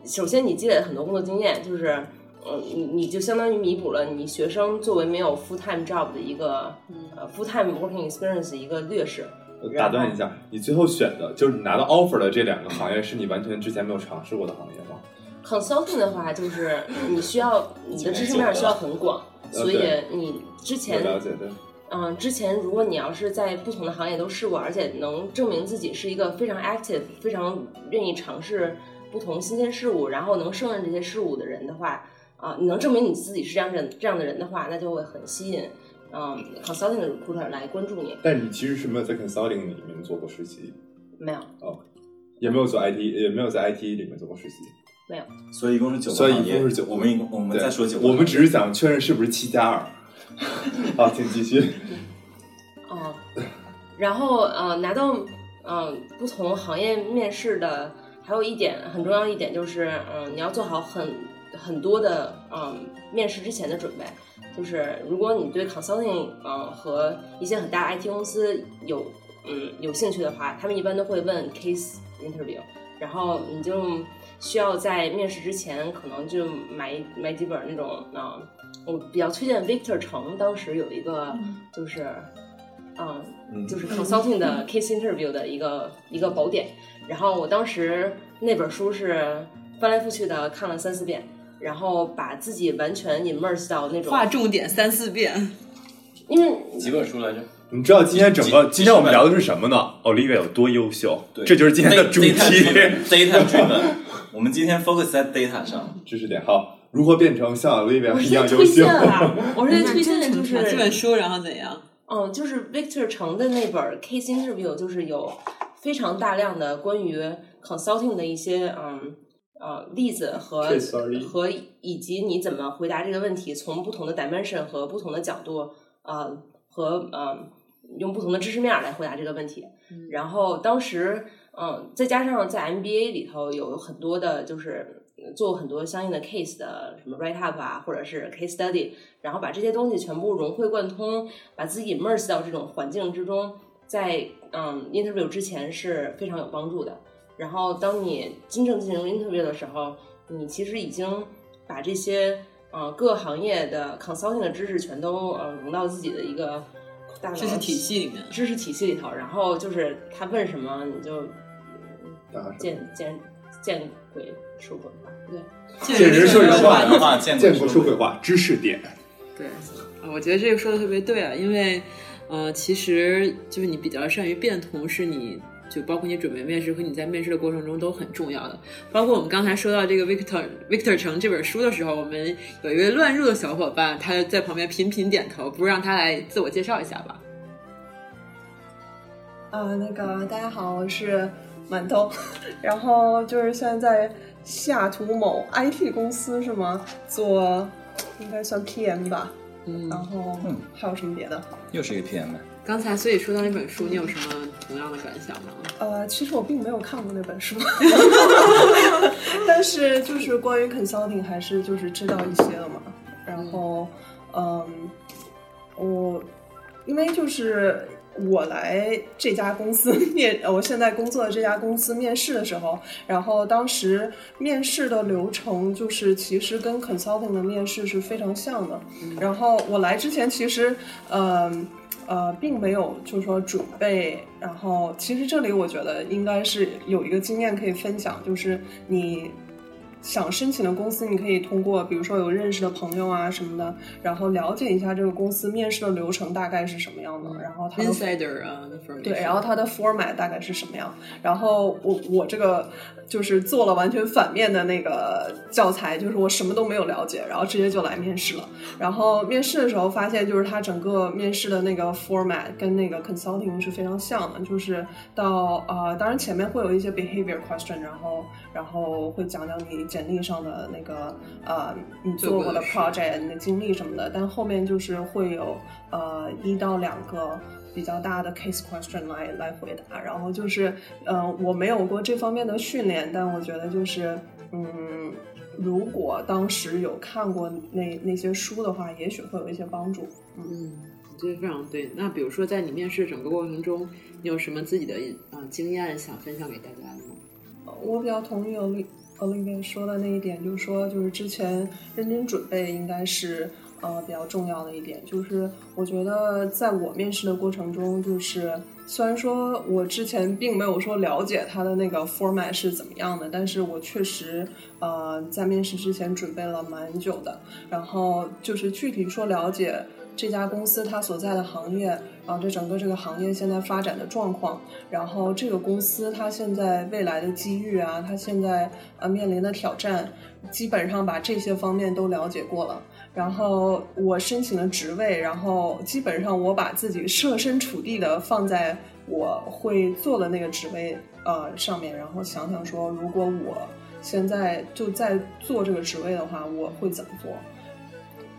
首先你积累了很多工作经验，就是。呃，你你就相当于弥补了你学生作为没有 full time job 的一个、呃 full time working experience 的一个劣势。我打断一下，你最后选的就是你拿到 offer 的这两个行业，是你完全之前没有尝试过的行业吗？consulting 的话，就是你需要你的知识面需要很广，所以你之我前了解的。嗯，之前如果你要是在不同的行业都试过，而且能证明自己是一个非常 active、非常愿意尝试不同新鲜事物，然后能胜任这些事物的人的话，啊、你能证明你自己是这样人这样的人的话，那就会很吸引嗯 consulting 的 recruiter 来关注你。但你其实是没有在 consulting 里面做过实习，没有哦，也没有做 IT，也没有在 IT 里面做过实习。没有所以一共是九所以个行业，一共是九我们一共我们对再说九个行业，我们只是想确认是不是七加二。好，请继续。哦，然后呃，拿到嗯、呃不同行业面试的，还有一点很重要一点就是，嗯、你要做好很很多的嗯、面试之前的准备。就是如果你对 consulting 嗯、和一些很大 IT 公司有嗯有兴趣的话，他们一般都会问 case interview，然后你就需要在面试之前可能就买买几本那种嗯。我比较推荐 Victor 城，当时有一个就是，嗯，就是 consulting 的 case interview 的一个一个宝典。然后我当时那本书是翻来覆去的看了三四遍，然后把自己完全 immerse 到那种，划重点三四遍。因为几本书来着？你知道今天整个今天我们聊的是什么呢？Olivia 有多优秀？对，这就是今天的主题。data driven。我们今天 focus 在 data 上。知识点好，如何变成像我是一样在推优秀荐？啊，我是在推荐的就是这本，书，然后怎样？嗯，就是 Victor 成的那本 case interview，就是有非常大量的关于 consulting 的一些嗯呃例子和和以及你怎么回答这个问题，从不同的 dimension 和不同的角度呃和呃用不同的知识面儿来回答这个问题。然后当时嗯，再加上在 MBA 里头有很多的就是做很多相应的 case 的什么 write up 啊，或者是 case study，然后把这些东西全部融会贯通，把自己 immerse 到这种环境之中，在嗯 interview 之前是非常有帮助的。然后当你真正进行 interview 的时候，你其实已经把这些呃各行业的 consulting 的知识全都呃融到自己的一个大脑知识体系里面。知识体系里头，然后就是他问什么你就见见见鬼说鬼话，对。见人说人话人话见见过说鬼话，知识点。对，呃我觉得这个说的特别对啊，因为呃，其实就是你比较善于变通，是你就包括你准备面试和你在面试的过程中都很重要的。包括我们刚才说到这个 Victor Victor 城这本书的时候，我们有一位乱入的小伙伴，他在旁边频频点头，不如让他来自我介绍一下吧？呃，那个大家好，我是馒头，然后就是现在在西雅图某 IT 公司是吗？做应该算 PM 吧，嗯然后还有什么别的？又是一个 PM，刚才所以说到那本书，你有什么同样的感想吗？呃，其实我并没有看过那本书，但是就是关于 consulting 还是就是知道一些了嘛。然后，嗯，我因为就是我来这家公司面，呃我现在工作的这家公司面试的时候，然后当时面试的流程就是其实跟 consulting 的面试是非常像的。然后我来之前其实，嗯、呃，并没有就是说准备，然后其实这里我觉得应该是有一个经验可以分享，就是你想申请的公司，你可以通过比如说有认识的朋友啊什么的，然后了解一下这个公司面试的流程大概是什么样的，然后它的 Insider 啊对，然后它的 format 大概是什么样？然后我我这个就是做了完全反面的那个教材，就是我什么都没有了解，然后直接就来面试了。然后面试的时候发现，就是它整个面试的那个 format 跟那个 consulting 是非常像的，就是到呃，当然前面会有一些 behavior question，然后然后会讲讲你简历上的那个呃你做过的 project、你的经历什么的，但后面就是会有呃一到两个。比较大的 case question 来来回答，然后就是，呃，我没有过这方面的训练，但我觉得就是，嗯，如果当时有看过那那些书的话，也许会有一些帮助。嗯，我觉得非常对。那比如说，在你面试整个过程中，你有什么自己的呃经验想分享给大家的吗？我比较同意 Oli Olivia 说的那一点，就是说，就是之前认真准备应该是呃比较重要的一点。就是我觉得在我面试的过程中，就是虽然说我之前并没有说了解它的那个 format 是怎么样的，但是我确实呃在面试之前准备了蛮久的。然后就是具体说了解这家公司它所在的行业，啊，对整个这个行业现在发展的状况，然后这个公司它现在未来的机遇啊，它现在呃面临的挑战，基本上把这些方面都了解过了。然后我申请的职位，然后基本上我把自己设身处地的放在我会做的那个职位呃上面，然后想想说，如果我现在就在做这个职位的话，我会怎么做？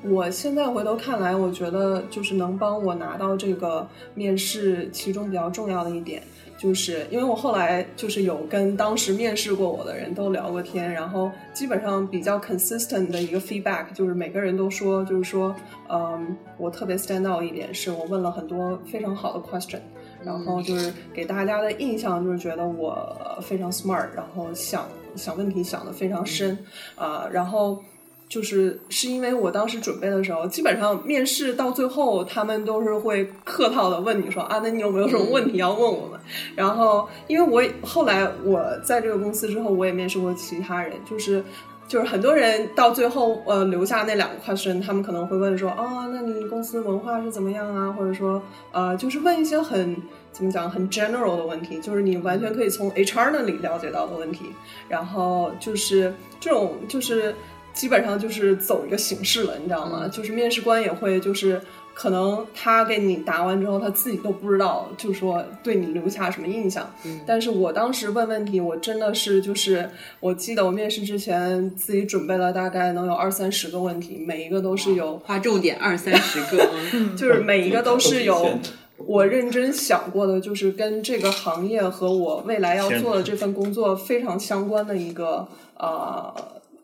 我现在回头看来，我觉得就是能帮我拿到这个面试，其中比较重要的一点，就是因为我后来就是有跟当时面试过我的人都聊过天，然后基本上比较 consistent 的一个 feedback 就是每个人都说，就是说，嗯，我特别 stand out 一点是我问了很多非常好的 question，然后就是给大家的印象就是觉得我非常 smart，然后想想问题想得非常深，啊、然后。就是是因为我当时准备的时候，基本上面试到最后，他们都是会客套的问你说啊，那你有没有什么问题要问我们？然后，因为我后来我在这个公司之后，我也面试过其他人，就是就是很多人到最后呃留下那两个 question，他们可能会问说啊，那你公司文化是怎么样啊？或者说呃，就是问一些很怎么讲很 general 的问题，就是你完全可以从 HR 那里了解到的问题。然后就是这种就是基本上就是走一个形式了，你知道吗？就是面试官也会就是。可能他给你答完之后，他自己都不知道，就是说对你留下什么印象。但是我当时问问题，我真的是就是，我记得我面试之前自己准备了大概能有二三十个问题，每一个都是有划重点二三十个，嗯 就是每一个都是有我认真想过的，就是跟这个行业和我未来要做的这份工作非常相关的一个呃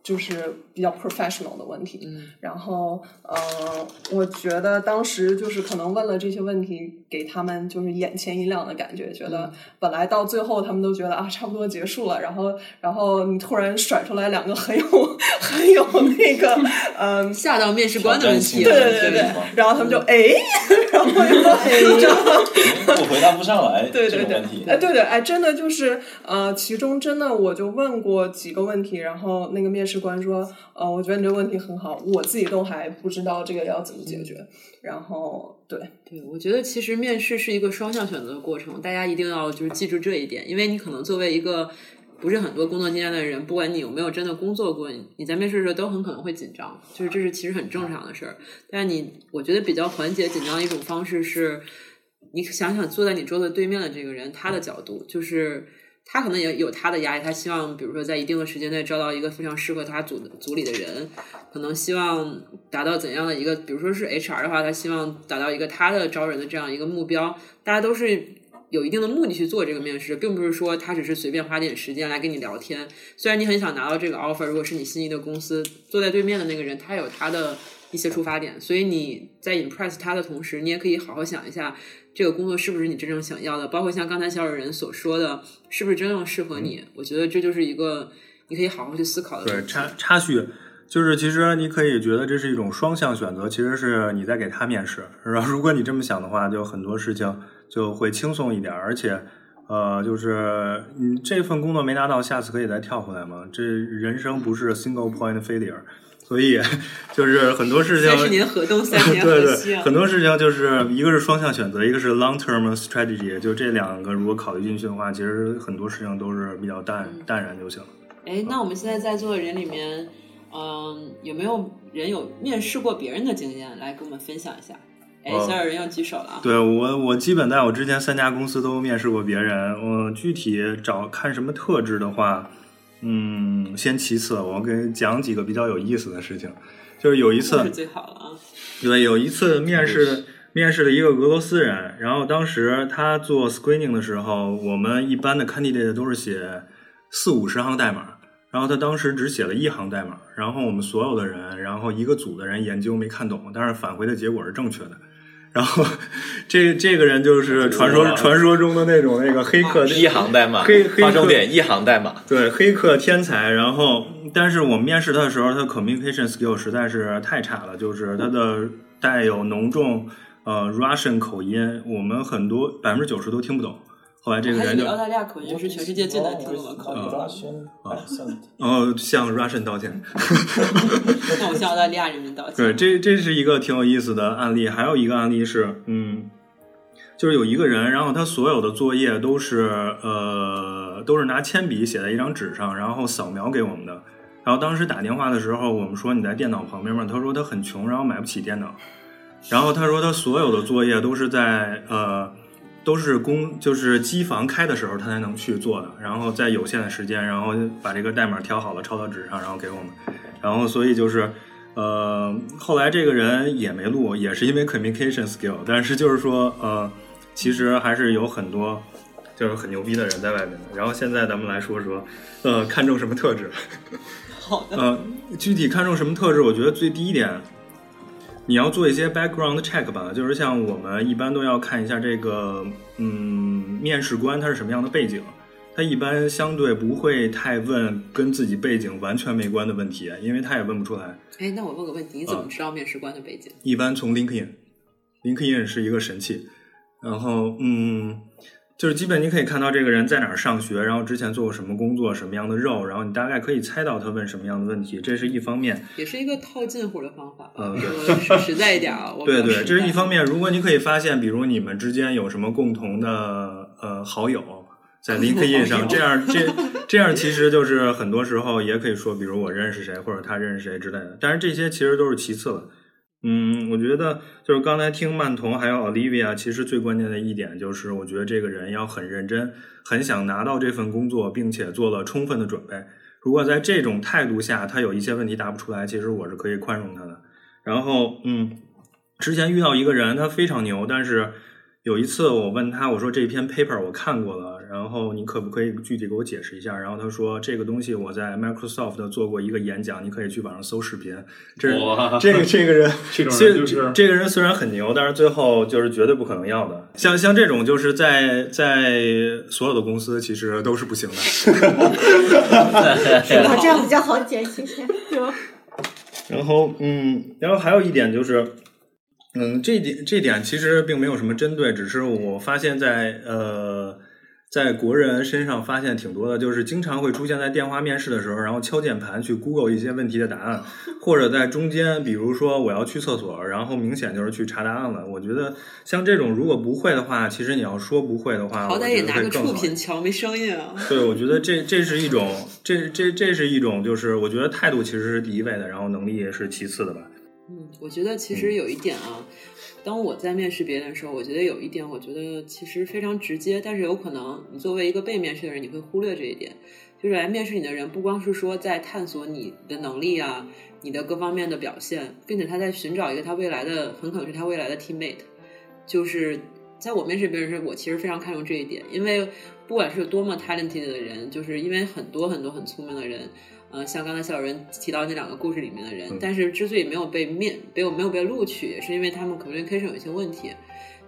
就是比较 professional 的问题。嗯然后，呃，我觉得当时就是可能问了这些问题，给他们就是眼前一亮的感觉，觉得本来到最后他们都觉得啊，差不多结束了，然后，然后你突然甩出来两个很有 很有那个，嗯、吓到面试官的问题，对对对然后他们就哎，然后就哎，然后我回答不上来对对对这种问题，。哎，对对，哎，真的就是，呃，其中真的我就问过几个问题，然后那个面试官说，呃，我觉得你这个问题很好，我自己都还不知道这个要怎么解决。然后，对，对，我觉得其实面试是一个双向选择的过程，大家一定要就是记住这一点，因为你可能作为一个不是很多工作经验的人，不管你有没有真的工作过，你你在面试的时候都很可能会紧张，就是这是其实很正常的事儿。但是你，我觉得比较缓解紧张的一种方式是，你想想坐在你桌子对面的这个人，他的角度，就是他可能也有他的压力，他希望比如说在一定的时间内招到一个非常适合他组的组里的人，可能希望达到怎样的一个，比如说是 HR 的话，他希望达到一个他的招人的这样一个目标，大家都是有一定的目的去做这个面试，并不是说他只是随便花点时间来跟你聊天。虽然你很想拿到这个 offer，如果是你心仪的公司，坐在对面的那个人他有他的一些出发点，所以你在 impress 他的同时，你也可以好好想一下。这个工作是不是你真正想要的？包括像刚才小主人所说的，是不是真正适合你？我觉得这就是一个你可以好好去思考的对。插插叙，就是其实你可以觉得这是一种双向选择，其实是你在给他面试。然后如果你这么想的话，就很多事情就会轻松一点，而且。呃，就是你这份工作没拿到，下次可以再跳回来嘛。这人生不是 single point failure，所以 就是很多事情三十年河东，三年对对，河西啊。很多事情就是一个是双向选择，一个是 long term strategy，就这两个如果考虑进去的话，其实很多事情都是比较淡淡然就行了。哎，那我们现在在座的人里面，嗯，有没有人有面试过别人的经验？来跟我们分享一下。哎，哦小有人要举手了啊。对我，我基本在我之前三家公司都面试过别人。我具体找看什么特质的话，嗯，先其次，我给讲几个比较有意思的事情。就是有一次最好了啊。对，有一次面试面试了一个俄罗斯人，然后当时他做 screening 的时候，我们一般的 candidate 都是写四五十行代码，然后他当时只写了一行代码，然后我们所有的人，然后一个组的人研究没看懂，但是返回的结果是正确的。然后这这个人就是传说哇传说中的那种那个黑客一行代码黑黑，重点，一行代码。对，黑客天才。然后，但是我们面试他的时候，他的 communication skill 实在是太差了，就是他的带有浓重呃 Russian 口音，我们很多百分之九十都听不懂。后来这个人就澳大利亚口音是全世界最难听的口音。然后向 Russian 道歉。那 我向澳大利亚人民道歉。对，这这是一个挺有意思的案例。还有一个案例是，嗯，就是有一个人，然后他所有的作业都是呃都是拿铅笔写在一张纸上，然后扫描给我们的。然后当时打电话的时候，我们说你在电脑旁边吗？他说他很穷，然后买不起电脑。然后他说他所有的作业都是在呃都是工就是机房开的时候他才能去做的，然后在有限的时间，然后把这个代码调好了抄到纸上，然后给我们。然后所以就是呃后来这个人也没录，也是因为 communication skill，但是就是说呃其实还是有很多。就是很牛逼的人在外面的，然后现在咱们来说说，呃，看重什么特质？好的。呃，具体看重什么特质？我觉得最第一点，你要做一些 background check 吧，就是像我们一般都要看一下这个，嗯，面试官他是什么样的背景，他一般相对不会太问跟自己背景完全没关的问题，因为他也问不出来。哎，那我问个问题，你怎么知道面试官的背景？一般从 LinkedIn，LinkedIn 是一个神器，然后嗯。就是基本你可以看到这个人在哪儿上学，然后之前做过什么工作，什么样的肉，然后你大概可以猜到他问什么样的问题，这是一方面。也是一个套近乎的方法吧。嗯说实实在一点啊，我对对，这是一方面。如果你可以发现，比如你们之间有什么共同的呃好友，在 LinkedIn 上，这样 这这样其实就是很多时候也可以说，比如我认识谁或者他认识谁之类的。但是这些其实都是其次了。嗯，我觉得就是刚才听曼童还有 Olivia，其实最关键的一点就是，我觉得这个人要很认真，很想拿到这份工作，并且做了充分的准备。如果在这种态度下，他有一些问题答不出来，其实我是可以宽容他的。然后，嗯，之前遇到一个人，他非常牛，但是有一次我问他，我说这篇 paper 我看过了，然后你可不可以具体给我解释一下？然后他说这个东西我在 Microsoft 做过一个演讲，你可以去网上搜视频。这哇这个这个人，这种人就是这个人虽然很牛，但是最后就是绝对不可能要的。像像这种就是在在所有的公司其实都是不行的。啊，这样比较好解其实对吧？然后，嗯，然后还有一点就是，嗯，这一点这一点其实并没有什么针对，只是我发现在呃，在国人身上发现挺多的，就是经常会出现在电话面试的时候，然后敲键盘去 Google 一些问题的答案，或者在中间，比如说我要去厕所，然后明显就是去查答案了。我觉得像这种如果不会的话，其实你要说不会的话，好歹也拿个触屏敲，没声音啊。对，我觉得这这是一种，这这这是一种，就是我觉得态度其实是第一位的，然后能力也是其次的吧。嗯，我觉得其实有一点啊，当我在面试别人的时候，我觉得有一点，我觉得其实非常直接，但是有可能你作为一个被面试的人，你会忽略这一点。就是来面试你的人，不光是说在探索你的能力啊，你的各方面的表现，并且他在寻找一个他未来的，很可能是他未来的 teammate。就是在我面试别人时，我其实非常看重这一点，因为不管是多么 talented 的人，就是因为很多很多很聪明的人，呃，像刚才小人提到那两个故事里面的人，但是之所以没有被面，没有没有被录取，也是因为他们 communication 有一些问题。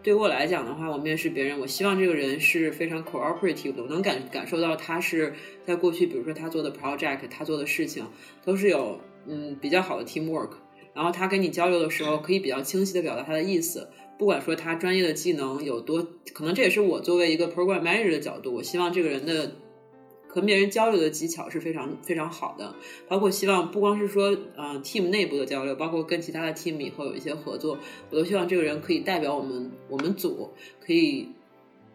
对我来讲的话，我面试别人，我希望这个人是非常 cooperative 的，我能感感受到他是在过去，比如说他做的 project，他做的事情都是有嗯比较好的 teamwork，然后他跟你交流的时候可以比较清晰的表达他的意思，不管说他专业的技能有多，可能这也是我作为一个 program manager 的角度，我希望这个人的和别人交流的技巧是非常非常好的，包括希望不光是说呃 team 内部的交流，包括跟其他的 team 以后有一些合作，我都希望这个人可以代表我们我们组，可以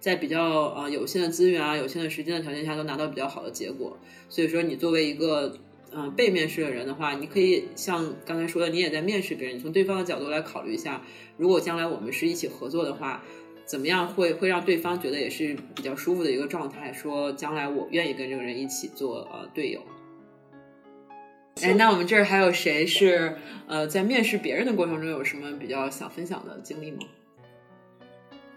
在比较呃有限的资源啊、有限的时间的条件下都拿到比较好的结果。所以说，你作为一个嗯、被面试的人的话，你可以像刚才说的，你也在面试别人，你从对方的角度来考虑一下，如果将来我们是一起合作的话。怎么样会会让对方觉得也是比较舒服的一个状态？说将来我愿意跟这个人一起做呃队友。哎，那我们这儿还有谁是呃在面试别人的过程中有什么比较想分享的经历吗？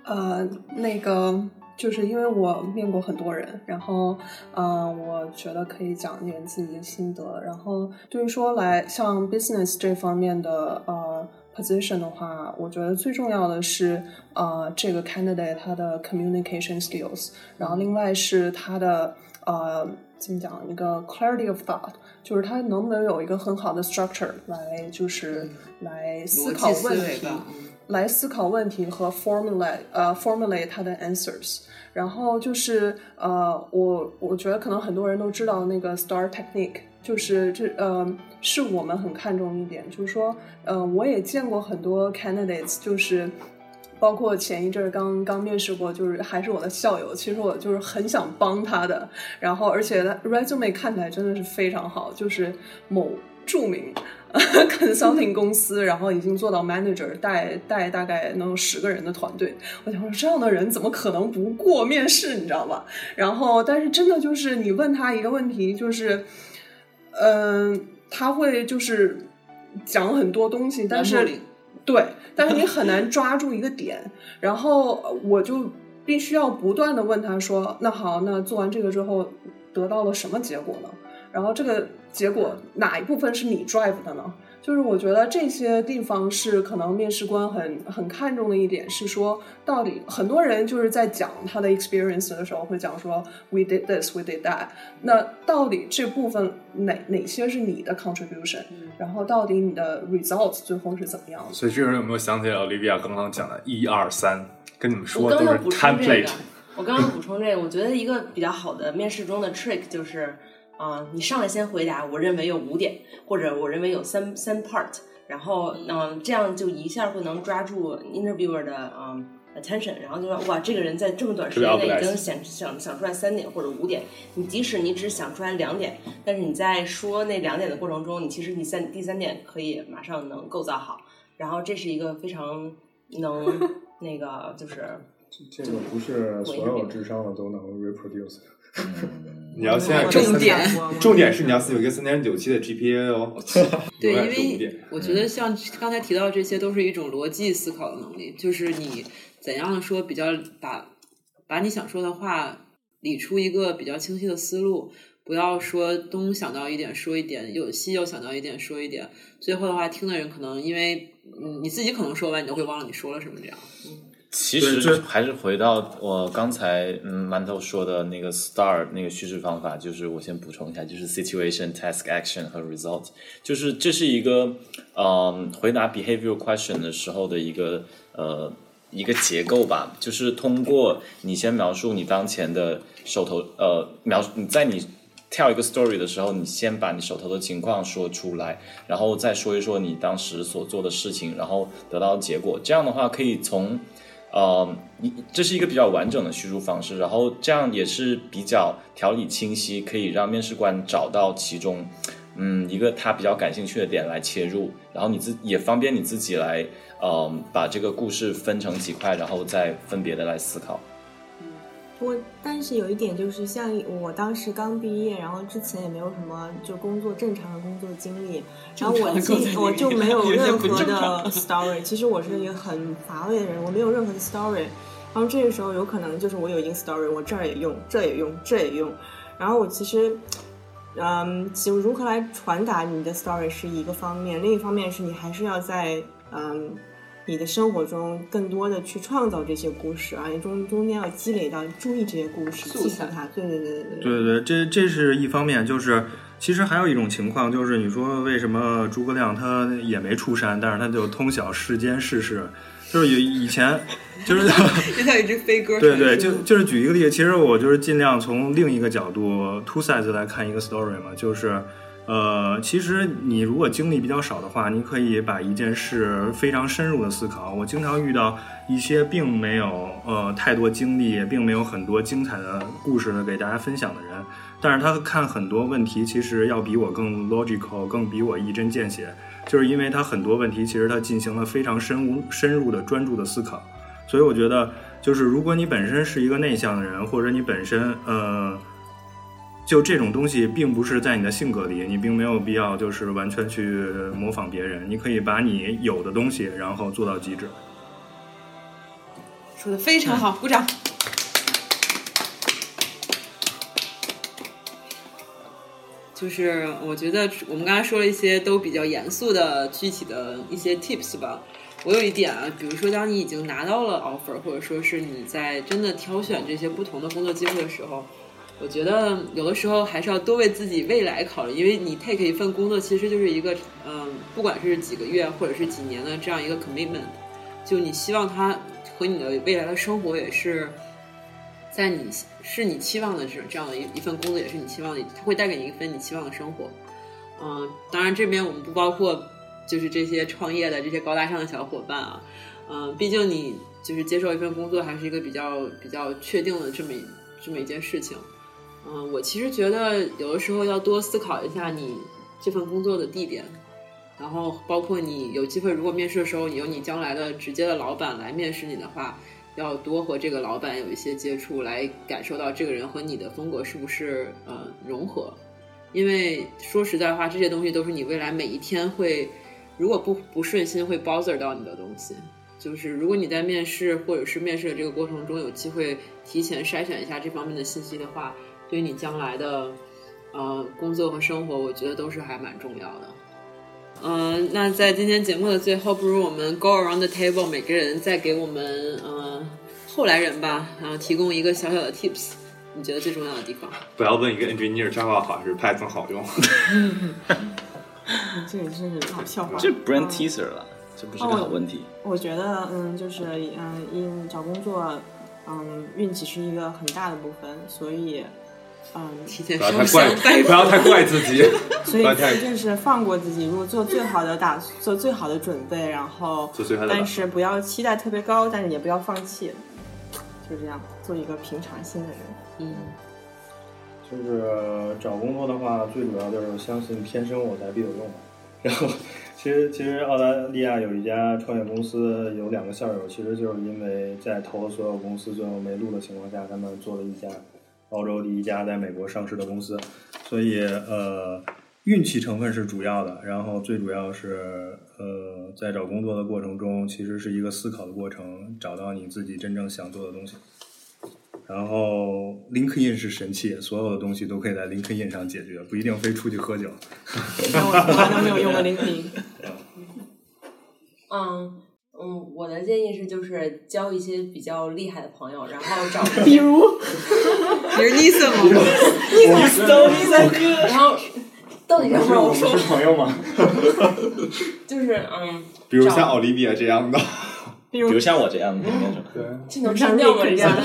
呃，那个就是因为我面过很多人，然后呃，我觉得可以讲一点自己的心得。然后对于说来像 business 这方面的呃 position 的话，我觉得最重要的是呃这个 candidate 他的 communication skills，然后另外是他的呃怎么讲一个 clarity of thought，就是他能不能有一个很好的 structure 来就是来思考逻辑思问题。维吧，嗯来思考问题和 formulate 呃 formulate 它的 answers。 然后就是呃，我我觉得可能很多人都知道那个 STAR technique，就是这呃是我们很看重一点，就是说呃我也见过很多 candidates，就是包括前一阵儿刚刚面试过，就是还是我的校友，其实我就是很想帮他的，然后而且他 resume 看起来真的是非常好，就是某著名 consulting 公司，然后已经做到 manager，带带大概能有十个人的团队。我想说，这样的人怎么可能不过面试？你知道吧？然后，但是真的就是你问他一个问题，就是，嗯、他会就是讲很多东西，但是对，但是你很难抓住一个点。然后呃我就必须要不断的问他说：“那好，那做完这个之后得到了什么结果呢？然后这个结果哪一部分是你 drive 的呢？”就是我觉得这些地方是可能面试官很很看重的一点，是说到底很多人就是在讲他的 experience 的时候会讲说 we did this we did that，那到底这部分哪哪些是你的 contribution，、然后到底你的 results 最后是怎么样的？所以这个人有没有想起来 Olivia 刚刚讲的一二三？跟你们说都是刚补充这 template 个。，我刚刚补充这个，我觉得一个比较好的面试中的 trick 就是，啊、你上来先回答，我认为有五点，或者我认为有三三 part，然后嗯、这样就一下会能抓住 interviewer 的嗯、attention，然后就说哇，这个人在这么短时间内已经想想想出来三点或者五点，你即使你只想出来两点，但是你在说那两点的过程中，你其实你三第三点可以马上能构造好，然后这是一个非常能 那个就是。这个不是所有智商的都能 reproduce。你要现在重点重点是你要有一个三点九七的 GPA 哦。对，因为我觉得像刚才提到这些，都是一种逻辑思考的能力，就是你怎样说比较把把你想说的话理出一个比较清晰的思路，不要说东想到一点说一点，有西又想到一点说一点，最后的话听的人可能因为嗯你自己可能说完你都会忘了你说了什么这样。其实还是回到我刚才嗯馒头说的那个 STAR 那个叙事方法，就是我先补充一下，就是 situation、task、action 和 result，就是这是一个嗯回答 behavioral question 的时候的一个呃一个结构吧，就是通过你先描述你当前的手头呃描你在你跳一个 story 的时候，你先把你手头的情况说出来，然后再说一说你当时所做的事情，然后得到结果。这样的话，可以从呃，你这是一个比较完整的叙述方式，然后这样也是比较条理清晰，可以让面试官找到其中嗯一个他比较感兴趣的点来切入，然后你自也方便你自己来呃把这个故事分成几块，然后再分别的来思考。不过，但是有一点就是，像我当时刚毕业，然后之前也没有什么就工作正常的工作经历，然后我我就没有任何的 story。其实我是一个很乏味的人，我没有任何的 story。然后这个时候有可能就是我有一个 story，我这儿也用，这也用，这也用。然后我其实，嗯，其实如何来传达你的 story 是一个方面，另一方面是你还是要在嗯你的生活中更多的去创造这些故事，而且中中间要积累到注意这些故事，记住它。对对对对对。对对对，这这是一方面，就是其实还有一种情况，就是你说为什么诸葛亮他也没出山，但是他就通晓世间世事，就是以以前就是因为他有一只飞鸽对对，就就是举一个例子，其实我就是尽量从另一个角度 two sides 来看一个 story 嘛，就是。呃，其实你如果经历比较少的话，你可以把一件事非常深入的思考。我经常遇到一些并没有呃太多经历，并没有很多精彩的故事给大家分享的人，但是他看很多问题，其实要比我更 logical，更比我一针见血，就是因为他很多问题其实他进行了非常深入、深入的专注的思考。所以我觉得，就是如果你本身是一个内向的人，或者你本身呃。就这种东西并不是在你的性格里，你并没有必要就是完全去模仿别人，你可以把你有的东西，然后做到极致。说的非常好，鼓掌。就是我觉得我们刚才说了一些都比较严肃的具体的一些 tips 吧。我有一点啊，比如说当你已经拿到了 offer，或者说是你在真的挑选这些不同的工作机会的时候，我觉得有的时候还是要多为自己未来考虑，因为你 take 一份工作其实就是一个嗯，不管是几个月或者是几年的这样一个 commitment，就你希望它和你的未来的生活也是在你是你期望的这这样的一一份工作，也是你期望的，它会带给你一份你期望的生活。嗯，当然这边我们不包括就是这些创业的这些高大上的小伙伴啊，嗯，毕竟你就是接受一份工作还是一个比较比较确定的这么这么一件事情。嗯，我其实觉得有的时候要多思考一下你这份工作的地点，然后包括你有机会如果面试的时候，你有你将来的直接的老板来面试你的话，要多和这个老板有一些接触，来感受到这个人和你的风格是不是呃融合。因为说实在话，这些东西都是你未来每一天会，如果不不顺心会 bother 到你的东西。就是如果你在面试或者是面试的这个过程中有机会提前筛选一下这方面的信息的话，对于你将来的呃工作和生活，我觉得都是还蛮重要的。嗯、那在今天节目的最后，不如我们 go around the table，每个人再给我们呃后来人吧，然后提供一个小小的 tips，你觉得最重要的地方？不要问一个 engineer Java 好还是 Python 好用。这也是老笑话。这 brand 嗯 teaser 了，这不是个好问题。我觉得，嗯，就是，嗯，因找工作，嗯，运气是一个很大的部分，所以，嗯，提前不要烧太怪香拜，不要太怪自己。所以不要太就是放过自己，如果做最好的打，做最好的准备，然后，做最好的但是不要期待特别高，但是也不要放弃，就这样，做一个平常心的人。嗯，就是找工作的话，最主要就是相信天生我材必有用嘛。然后，其实其实澳大利亚有一家创业公司，有两个校友，其实就是因为在投了所有公司最后没录的情况下，他们做了一家澳洲第一家在美国上市的公司，所以呃，运气成分是主要的，然后最主要是呃在找工作的过程中，其实是一个思考的过程，找到你自己真正想做的东西。然后 LinkedIn 是神器，所有的东西都可以在 LinkedIn 上解决，不一定非出去喝酒。那我从来都没有用过 LinkedIn。嗯嗯，我的建议是，就是交一些比较厉害的朋友，然后找 比如，比如 Nisa 吗？然后到底让不让我说？朋友吗？就是嗯，比如像奥利比亚这样的，比如像我这样的那种，这能删掉吗？这下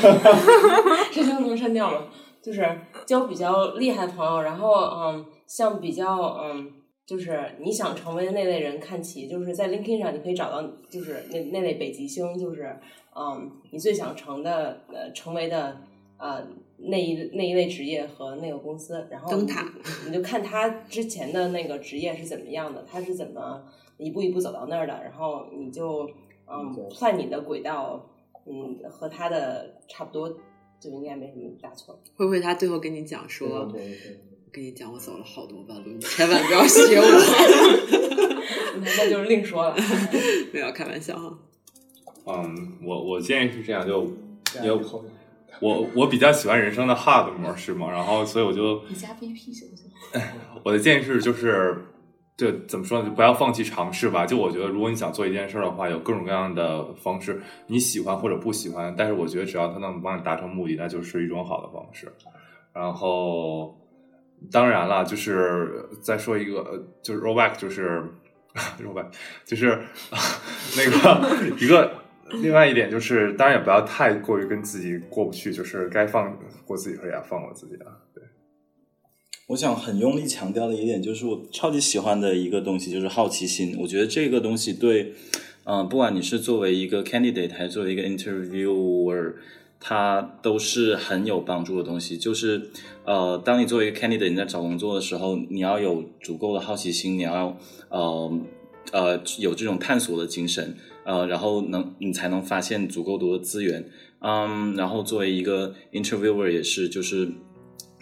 这就能删掉吗？就是交比较厉害的朋友，然后嗯，像比较嗯，就是你想成为的那类人看齐，就是在 LinkedIn 上你可以找到，就是那那类北极星，就是嗯，你最想成的呃成为的呃那一那一类职业和那个公司，然后灯塔你就看他之前的那个职业是怎么样的，他是怎么一步一步走到那儿的，然后你就嗯算你的轨道，嗯和他的差不多，就应该没什么大错。会不会他最后跟你讲说，我跟你讲，我走了好多弯路，你千万不要学我。那就是另说了。没有开玩笑哈。嗯，我我建议是这样，就也我我比较喜欢人生的 hard 模式嘛，然后所以我就 你加 VP 行不行？我的建议是就是。就怎么说呢？就不要放弃尝试吧。就我觉得，如果你想做一件事儿的话，有各种各样的方式，你喜欢或者不喜欢，但是我觉得只要它能帮你达成目的，那就是一种好的方式。然后，当然了，就是再说一个，就是 rollback，就是 rollback，就是那个一个另外一点就是，当然也不要太过于跟自己过不去，就是该放过自己时候也要放过自己啊。对。我想很用力强调的一点就是，我超级喜欢的一个东西就是好奇心。我觉得这个东西对，嗯、不管你是作为一个 candidate 还是作为一个 interviewer，它都是很有帮助的东西。就是呃，当你作为一个 candidate 你在找工作的时候，你要有足够的好奇心，你要呃呃有这种探索的精神，呃，然后能你才能发现足够多的资源。嗯，然后作为一个 interviewer 也是，就是。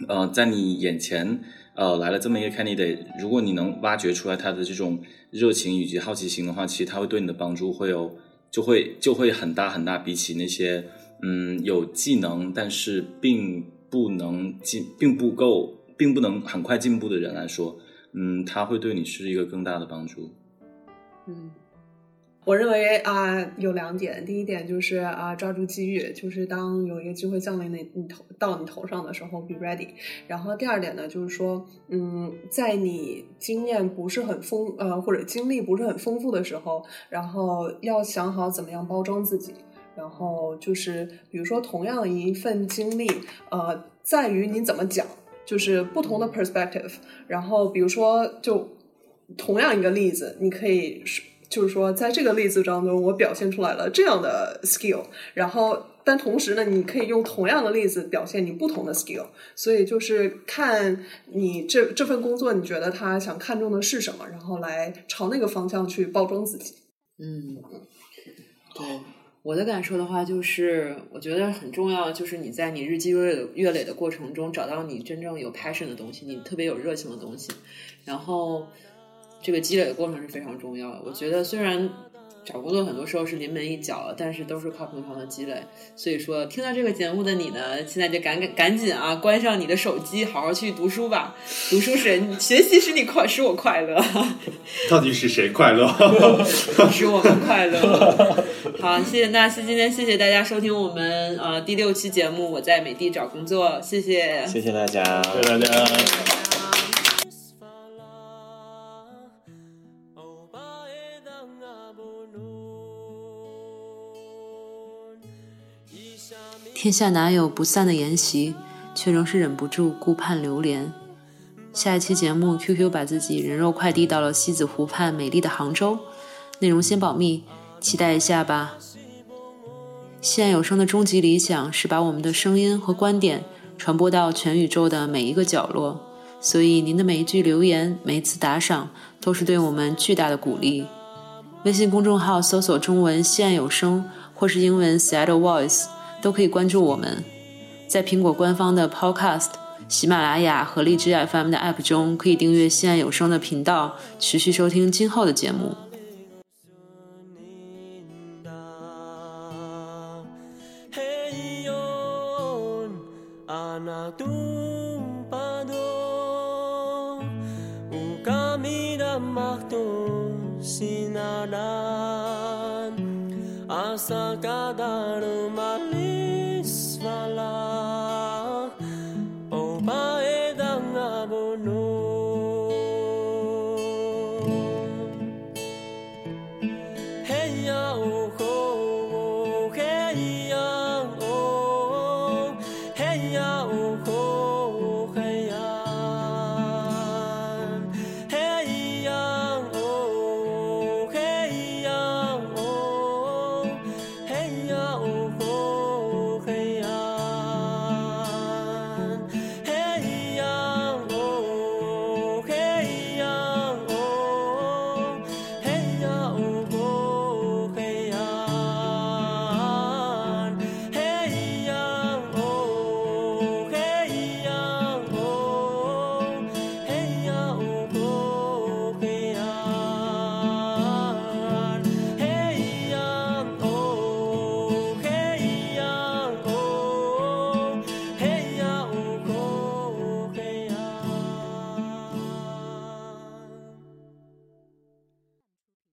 呃，在你眼前，呃，来了这么一个 candidate，如果你能挖掘出来他的这种热情以及好奇心的话，其实他会对你的帮助会有，就会就会很大很大，比起那些嗯有技能但是并不能进，并不够，并不能很快进步的人来说，嗯，他会对你是一个更大的帮助。嗯，我认为啊、有两点，第一点就是啊、抓住机遇，就是当有一个机会降临你你头到你头上的时候，be ready。然后第二点呢，就是说，嗯，在你经验不是很丰呃或者经历不是很丰富的时候，然后要想好怎么样包装自己。然后就是，比如说同样一份经历，呃，在于你怎么讲，就是不同的 perspective。然后比如说，就同样一个例子，你可以是就是说，在这个例子当中，我表现出来了这样的 skill，然后但同时呢，你可以用同样的例子表现你不同的 skill，所以就是看你这这份工作，你觉得他想看重的是什么，然后来朝那个方向去包装自己。嗯，对我的感受的话，就是我觉得很重要，就是你在你日积月累月累的过程中，找到你真正有 passion 的东西，你特别有热情的东西，然后这个积累的过程是非常重要的。我觉得虽然找工作很多时候是临门一脚，但是都是靠平常的积累。所以说，听到这个节目的你呢，现在就赶赶赶紧啊，关上你的手机，好好去读书吧。读书使人学习使你快，使我快乐。到底是谁快乐？使我们快乐。好，谢谢那谢今天谢谢大家收听我们呃第六期节目，我在美的找工作，谢谢。谢谢大家，谢谢大家。天下哪有不散的筵席，却仍是忍不住顾盼流连。下一期节目，QQ 把自己人肉快递到了西子湖畔美丽的杭州，内容先保密，期待一下吧。西安有声的终极理想是把我们的声音和观点传播到全宇宙的每一个角落，所以您的每一句留言、每一次打赏都是对我们巨大的鼓励。微信公众号搜索中文“西安有声”或是英文 “Seattle Voice”，都可以关注我们，在苹果官方的 Podcast、喜马拉雅和荔枝 FM 的 APP 中，可以订阅《心安有声》的频道，持续收听今后的节目。asa kadanu